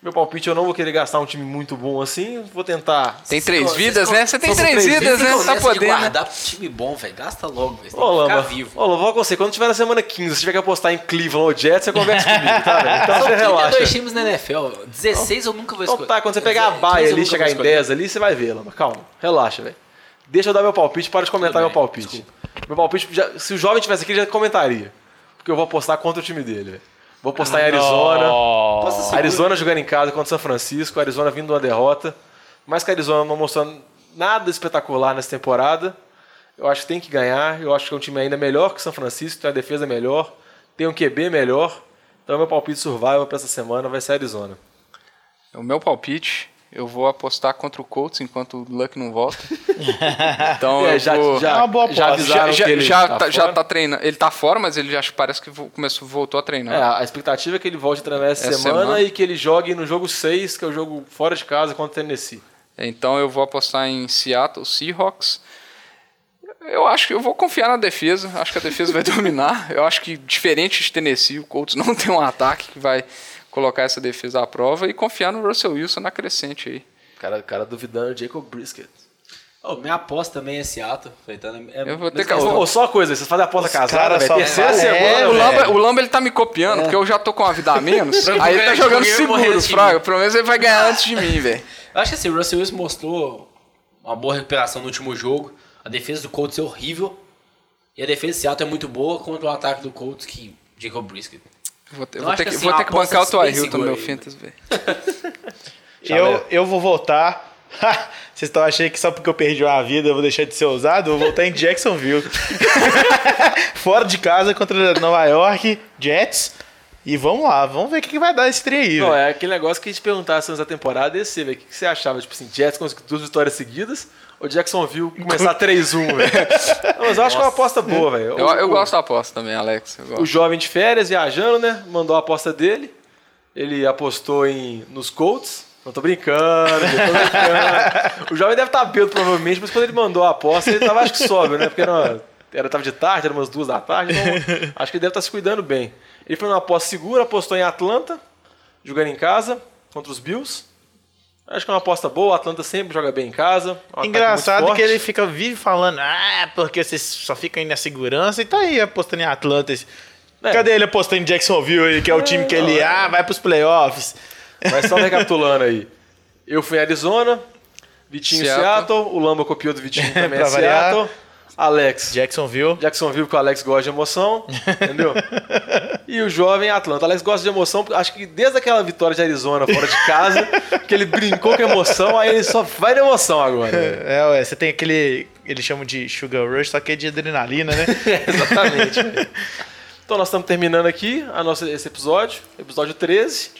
[SPEAKER 1] Meu palpite eu não vou querer gastar um time muito bom assim, vou tentar
[SPEAKER 3] Tem três
[SPEAKER 2] Vocês
[SPEAKER 3] vidas, né? Você tem três
[SPEAKER 1] três
[SPEAKER 3] vidas, né?
[SPEAKER 2] Ficam
[SPEAKER 3] Você tá podendo. né?
[SPEAKER 2] guardar pro time bom, velho. Gasta logo, velho. Você tem
[SPEAKER 1] Ô,
[SPEAKER 2] que ficar
[SPEAKER 1] Lamba,
[SPEAKER 2] vivo.
[SPEAKER 1] ô, Lamba, vou com você. Quando tiver na semana 15, se tiver que apostar em Cleveland ou Jets, você conversa comigo, tá, velho? Então você
[SPEAKER 2] 32
[SPEAKER 1] relaxa.
[SPEAKER 2] times na NFL. 16 eu nunca vou
[SPEAKER 1] Então
[SPEAKER 2] escolher.
[SPEAKER 1] tá, quando você pegar a
[SPEAKER 2] 15
[SPEAKER 1] baia ali, chegar em
[SPEAKER 2] escolher.
[SPEAKER 1] 10 ali, você vai ver, Lamba. Calma, relaxa, velho. Deixa eu dar meu palpite, para de comentar meu
[SPEAKER 2] bem,
[SPEAKER 1] palpite. Meu palpite, já- se o jovem tivesse aqui, ele já comentaria. Porque eu vou apostar contra o time dele, velho. Vou apostar em Arizona. Arizona jogando em casa contra São Francisco, Arizona vindo de uma derrota. Mas que a Arizona não mostrando nada espetacular nessa temporada. Eu acho que tem que ganhar. Eu acho que é um time ainda melhor que São Francisco, tem uma defesa melhor, tem um QB melhor. Então meu palpite survival para essa semana vai ser Arizona.
[SPEAKER 3] O meu palpite, eu vou apostar contra o Colts enquanto o Luck não volta. Então
[SPEAKER 1] É, já,
[SPEAKER 3] vou...
[SPEAKER 1] já,
[SPEAKER 6] É uma boa
[SPEAKER 1] já avisaram
[SPEAKER 3] já,
[SPEAKER 1] que ele
[SPEAKER 3] já,
[SPEAKER 1] tá
[SPEAKER 3] tá, já
[SPEAKER 1] fora.
[SPEAKER 3] tá treinando. Ele tá fora, mas ele já parece que começou, voltou a treinar.
[SPEAKER 1] É, a expectativa é que ele volte a treinar essa,
[SPEAKER 3] Essa
[SPEAKER 1] semana,
[SPEAKER 3] semana.
[SPEAKER 1] e que ele jogue no jogo 6, que é o jogo fora de casa contra o Tennessee.
[SPEAKER 3] Então eu vou apostar em Seattle Seahawks. Eu acho que eu vou confiar na defesa. Acho que a defesa vai dominar. Eu acho que diferente de Tennessee, o Colts não tem um ataque que vai colocar essa defesa à prova e confiar no Russell Wilson na crescente aí.
[SPEAKER 1] Cara, cara duvidando, Jacob Brisket.
[SPEAKER 2] Ô, minha aposta também é Seattle. Feitando, é,
[SPEAKER 3] Eu vou ter que-.
[SPEAKER 1] Ô, só uma coisa, vocês fazem aposta casada, velho.
[SPEAKER 6] só
[SPEAKER 1] Terceira semana,
[SPEAKER 6] É,
[SPEAKER 3] o. Lamba, o Lamba ele tá me copiando, porque eu já tô com uma vida a menos. Aí ele tá jogando seguro, Fraga. Pelo menos ele vai ganhar antes de mim, velho.
[SPEAKER 2] Eu acho que assim, o Russell Wilson mostrou uma boa recuperação no último jogo. A defesa do Colts é horrível. E a defesa do Seattle é muito boa contra o ataque do Colts, que Jacob Brisket.
[SPEAKER 3] Vou ter,
[SPEAKER 2] Eu
[SPEAKER 3] vou ter
[SPEAKER 2] que assim,
[SPEAKER 3] vou ter que bancar o Tua
[SPEAKER 2] bem
[SPEAKER 3] Hilton no meu
[SPEAKER 2] aí,
[SPEAKER 3] Fantas, velho.
[SPEAKER 6] Eu, eu vou voltar. Vocês estão achando que só porque eu perdi uma vida eu vou deixar de ser ousado? Eu vou voltar em Jacksonville. Fora de casa contra Nova York, Jets. E vamos lá, vamos ver o que, que vai dar esse trem aí.
[SPEAKER 1] Não, é aquele negócio que a gente perguntasse antes da temporada, esse, velho. O que que você achava? Tipo assim, Jets conseguiu duas vitórias seguidas ou Jacksonville começar 3-1, velho? Não, Mas eu acho que é uma aposta boa, velho.
[SPEAKER 3] Eu,
[SPEAKER 1] O-
[SPEAKER 3] eu
[SPEAKER 1] o-
[SPEAKER 3] gosto da aposta também, Alex. Eu
[SPEAKER 1] O jovem de férias viajando, né? Mandou a aposta dele. Ele apostou em, nos Colts. Não tô brincando, tô brincando. O jovem deve estar bêbado provavelmente, mas quando ele mandou a aposta, ele tava acho que sóbrio, né? Porque era, era, tava de tarde, era umas duas da tarde, então acho que ele deve estar se cuidando bem. Ele foi numa aposta segura, apostou em Atlanta, jogando em casa, contra os Bills. Acho que é uma aposta boa, o Atlanta sempre joga bem em casa. é um
[SPEAKER 6] Engraçado que ele fica vive falando, ah, porque vocês só ficam aí na segurança e tá aí apostando em Atlanta.
[SPEAKER 1] É.
[SPEAKER 6] Cadê ele apostando em Jacksonville, que é o time que ele ah, vai pros playoffs?
[SPEAKER 1] Mas só recapitulando aí. Eu fui em Arizona, Vitinho
[SPEAKER 3] Seattle.
[SPEAKER 1] Seattle, o Lamba copiou do Vitinho também é
[SPEAKER 6] variar.
[SPEAKER 1] Alex,
[SPEAKER 6] Jacksonville.
[SPEAKER 1] Jacksonville, que o Alex gosta de emoção, entendeu? E o jovem Atlanta. O Alex gosta de emoção, acho que desde aquela vitória de Arizona fora de casa, que ele brincou com emoção, aí ele só vai na emoção agora. né?
[SPEAKER 6] É, ué, você tem aquele. Eles chamam de sugar rush, só que é de adrenalina, né?
[SPEAKER 1] Exatamente. velho. Então nós estamos terminando aqui a nossa, esse episódio, episódio 13.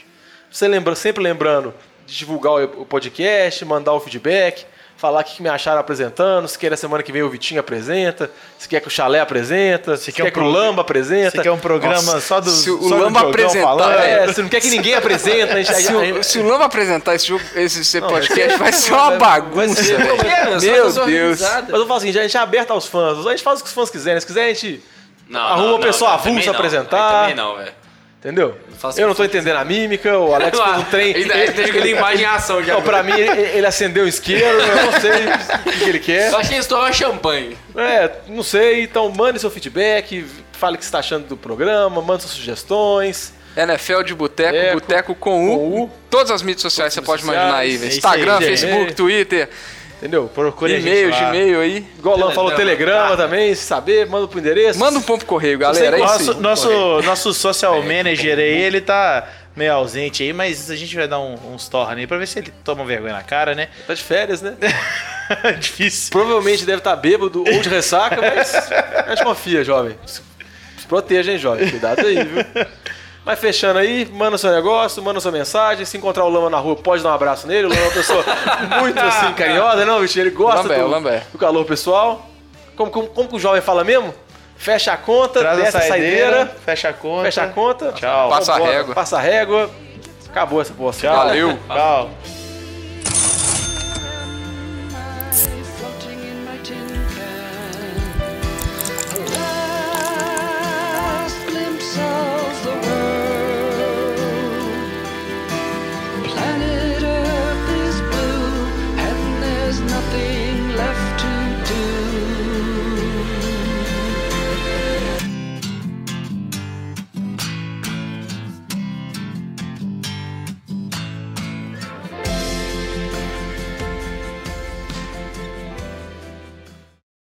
[SPEAKER 1] Você lembra, sempre lembrando de divulgar o podcast, mandar o feedback, falar o que me acharam apresentando, se quer na semana que vem o Vitinho apresenta, se quer que o Chalé apresenta, se
[SPEAKER 6] quer
[SPEAKER 1] quer
[SPEAKER 6] um
[SPEAKER 1] que o
[SPEAKER 6] pro-
[SPEAKER 1] Lamba apresenta.
[SPEAKER 6] Você quer um programa
[SPEAKER 3] Nossa,
[SPEAKER 6] só do.
[SPEAKER 3] se o
[SPEAKER 6] só
[SPEAKER 3] Lamba apresentar,
[SPEAKER 6] falando?
[SPEAKER 1] É, se não quer que ninguém apresenta, a gente,
[SPEAKER 3] Se
[SPEAKER 1] a
[SPEAKER 3] o,
[SPEAKER 1] gente-
[SPEAKER 3] se o Lamba apresentar esse, jogo, esse, esse
[SPEAKER 1] Não,
[SPEAKER 3] podcast, vai ser uma bagunça,
[SPEAKER 1] ser-.
[SPEAKER 2] É,
[SPEAKER 3] Meu
[SPEAKER 2] pessoa
[SPEAKER 3] Deus.
[SPEAKER 1] Mas eu falo assim, a gente é aberto aos fãs, a gente faz o que os fãs quiserem, se quiser a gente
[SPEAKER 2] Não,
[SPEAKER 1] arruma
[SPEAKER 2] não,
[SPEAKER 1] uma pessoa
[SPEAKER 2] não, também
[SPEAKER 1] avulsa
[SPEAKER 2] não.
[SPEAKER 1] apresentar.
[SPEAKER 2] Aí Também não, velho.
[SPEAKER 1] Entendeu?
[SPEAKER 2] faço
[SPEAKER 1] Eu não
[SPEAKER 2] que
[SPEAKER 1] tô entendendo a mímica, o Alex fez um trem.
[SPEAKER 2] Ele ele tem aquele imagem em ação já.
[SPEAKER 1] Não, pra mim, ele, ele acendeu o isqueiro, eu não sei o que, que ele quer.
[SPEAKER 2] Eu achei que estourou champanhe.
[SPEAKER 1] É, não sei, então mande seu feedback, fale o que você está achando do programa, mande suas sugestões.
[SPEAKER 3] NFL de Boteco,
[SPEAKER 1] Boteco,
[SPEAKER 3] Boteco com U.
[SPEAKER 1] com U.
[SPEAKER 3] Todas as mídias sociais você pode
[SPEAKER 1] sociais,
[SPEAKER 3] imaginar aí,
[SPEAKER 1] é
[SPEAKER 3] Instagram,
[SPEAKER 6] aí.
[SPEAKER 3] Facebook, Twitter,
[SPEAKER 1] Entendeu?
[SPEAKER 6] Procure
[SPEAKER 3] e-mail. Gmail aí.
[SPEAKER 1] Igual o Lama falou, Telegrama também, se saber, manda pro endereço.
[SPEAKER 3] Manda um pombo correio, galera. É isso
[SPEAKER 6] Nosso,
[SPEAKER 3] aí.
[SPEAKER 6] nosso, nosso social manager aí, ele tá meio ausente aí, mas a gente vai dar um, uns torna aí pra ver se ele toma vergonha na cara, né?
[SPEAKER 1] Tá de férias, né?
[SPEAKER 6] Difícil.
[SPEAKER 1] Provavelmente deve estar bêbado ou de ressaca, mas a gente confia, jovem. Se proteja, hein, jovem. Cuidado aí, viu? Mas fechando aí, manda seu negócio, manda sua mensagem. Se encontrar o Lama na rua, pode dar um abraço nele. O Lama é uma pessoa muito assim, carinhosa, não, bicho? Ele gosta
[SPEAKER 3] Lambé,
[SPEAKER 1] do,
[SPEAKER 3] Lambé.
[SPEAKER 1] do calor pessoal. Como, como, como que o jovem fala mesmo? Fecha a conta,
[SPEAKER 6] Traz
[SPEAKER 1] desce a
[SPEAKER 6] saideira,
[SPEAKER 1] saideira,
[SPEAKER 6] fecha a conta.
[SPEAKER 1] fecha a conta.
[SPEAKER 6] Tchau.
[SPEAKER 3] Passa a régua.
[SPEAKER 1] Passa a régua. Acabou essa porra.
[SPEAKER 6] Tchau.
[SPEAKER 3] Valeu.
[SPEAKER 6] Tchau.